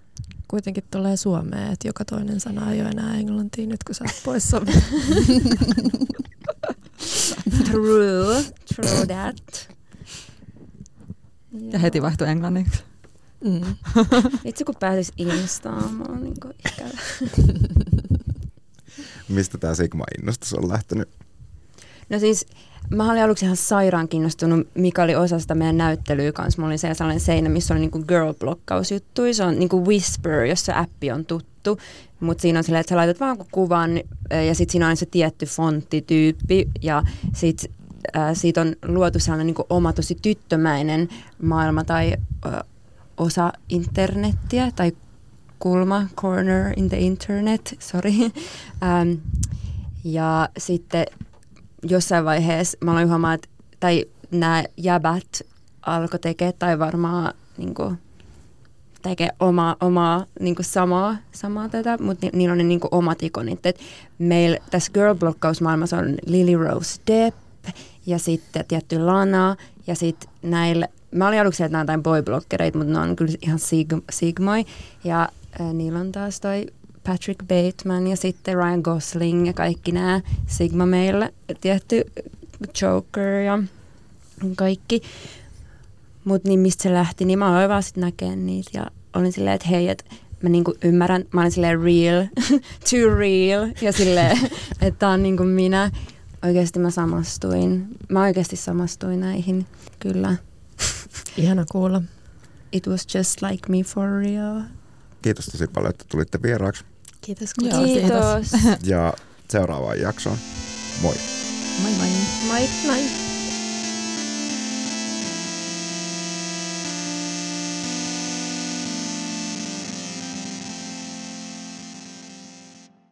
kuitenkin tulee Suomeen, että joka toinen sana ei ole enää englantia nyt, kun sä oot poissa. true, true that. Ja heti vaihtui englanniksi. Mm. Itse kun pääsis Instaan, mä oon niinku ikävä. Mistä tämä Sigma-innostus on lähtenyt? No siis mä olin aluksi ihan sairaan kiinnostunut, mikä oli osa sitä meidän näyttelyä kanssa. Mulla oli sellainen seinä, missä oli niinku girl-blokkausjuttuja. Se on niinku Whisper, jossa appi on tuttu. Mutta siinä on silleen, että sä laitat vaan kuvan ja sitten siinä on se tietty fonttityyppi ja sitten äh, siitä on luotu sellainen niinku oma tosi tyttömäinen maailma tai äh, osa internettiä tai kulma, corner in the internet, sorry. ähm, ja sitten jossain vaiheessa mä aloin huomaa, että tai nämä jäbät alkoi tekemään tai varmaan niin kuin, tekee omaa, omaa niin kuin samaa, samaa tätä, mutta ni, niillä on ne niin kuin omat ikonit. Et meillä tässä girl-blokkausmaailmassa on Lily Rose Depp ja sitten tietty Lana ja sitten näillä, mä olin aluksi, että nämä on jotain mutta ne on kyllä ihan sig, sigmoi ja äh, niillä on taas toi Patrick Bateman ja sitten Ryan Gosling ja kaikki nämä Sigma meillä, tietty Joker ja kaikki. Mutta niin mistä se lähti, niin mä aloin vaan sitten näkemään niitä ja olin silleen, että hei, että mä niinku ymmärrän, mä olin silleen real, too real ja silleen, että tää on niinku minä. Oikeasti mä samastuin, mä oikeasti samastuin näihin, kyllä. Ihana kuulla. It was just like me for real. Kiitos tosi paljon, että tulitte vieraaksi. Kiitos Joo, Kiitos. Ja seuraavaan jaksoon. Moi. Moi moi. Moi. Moi.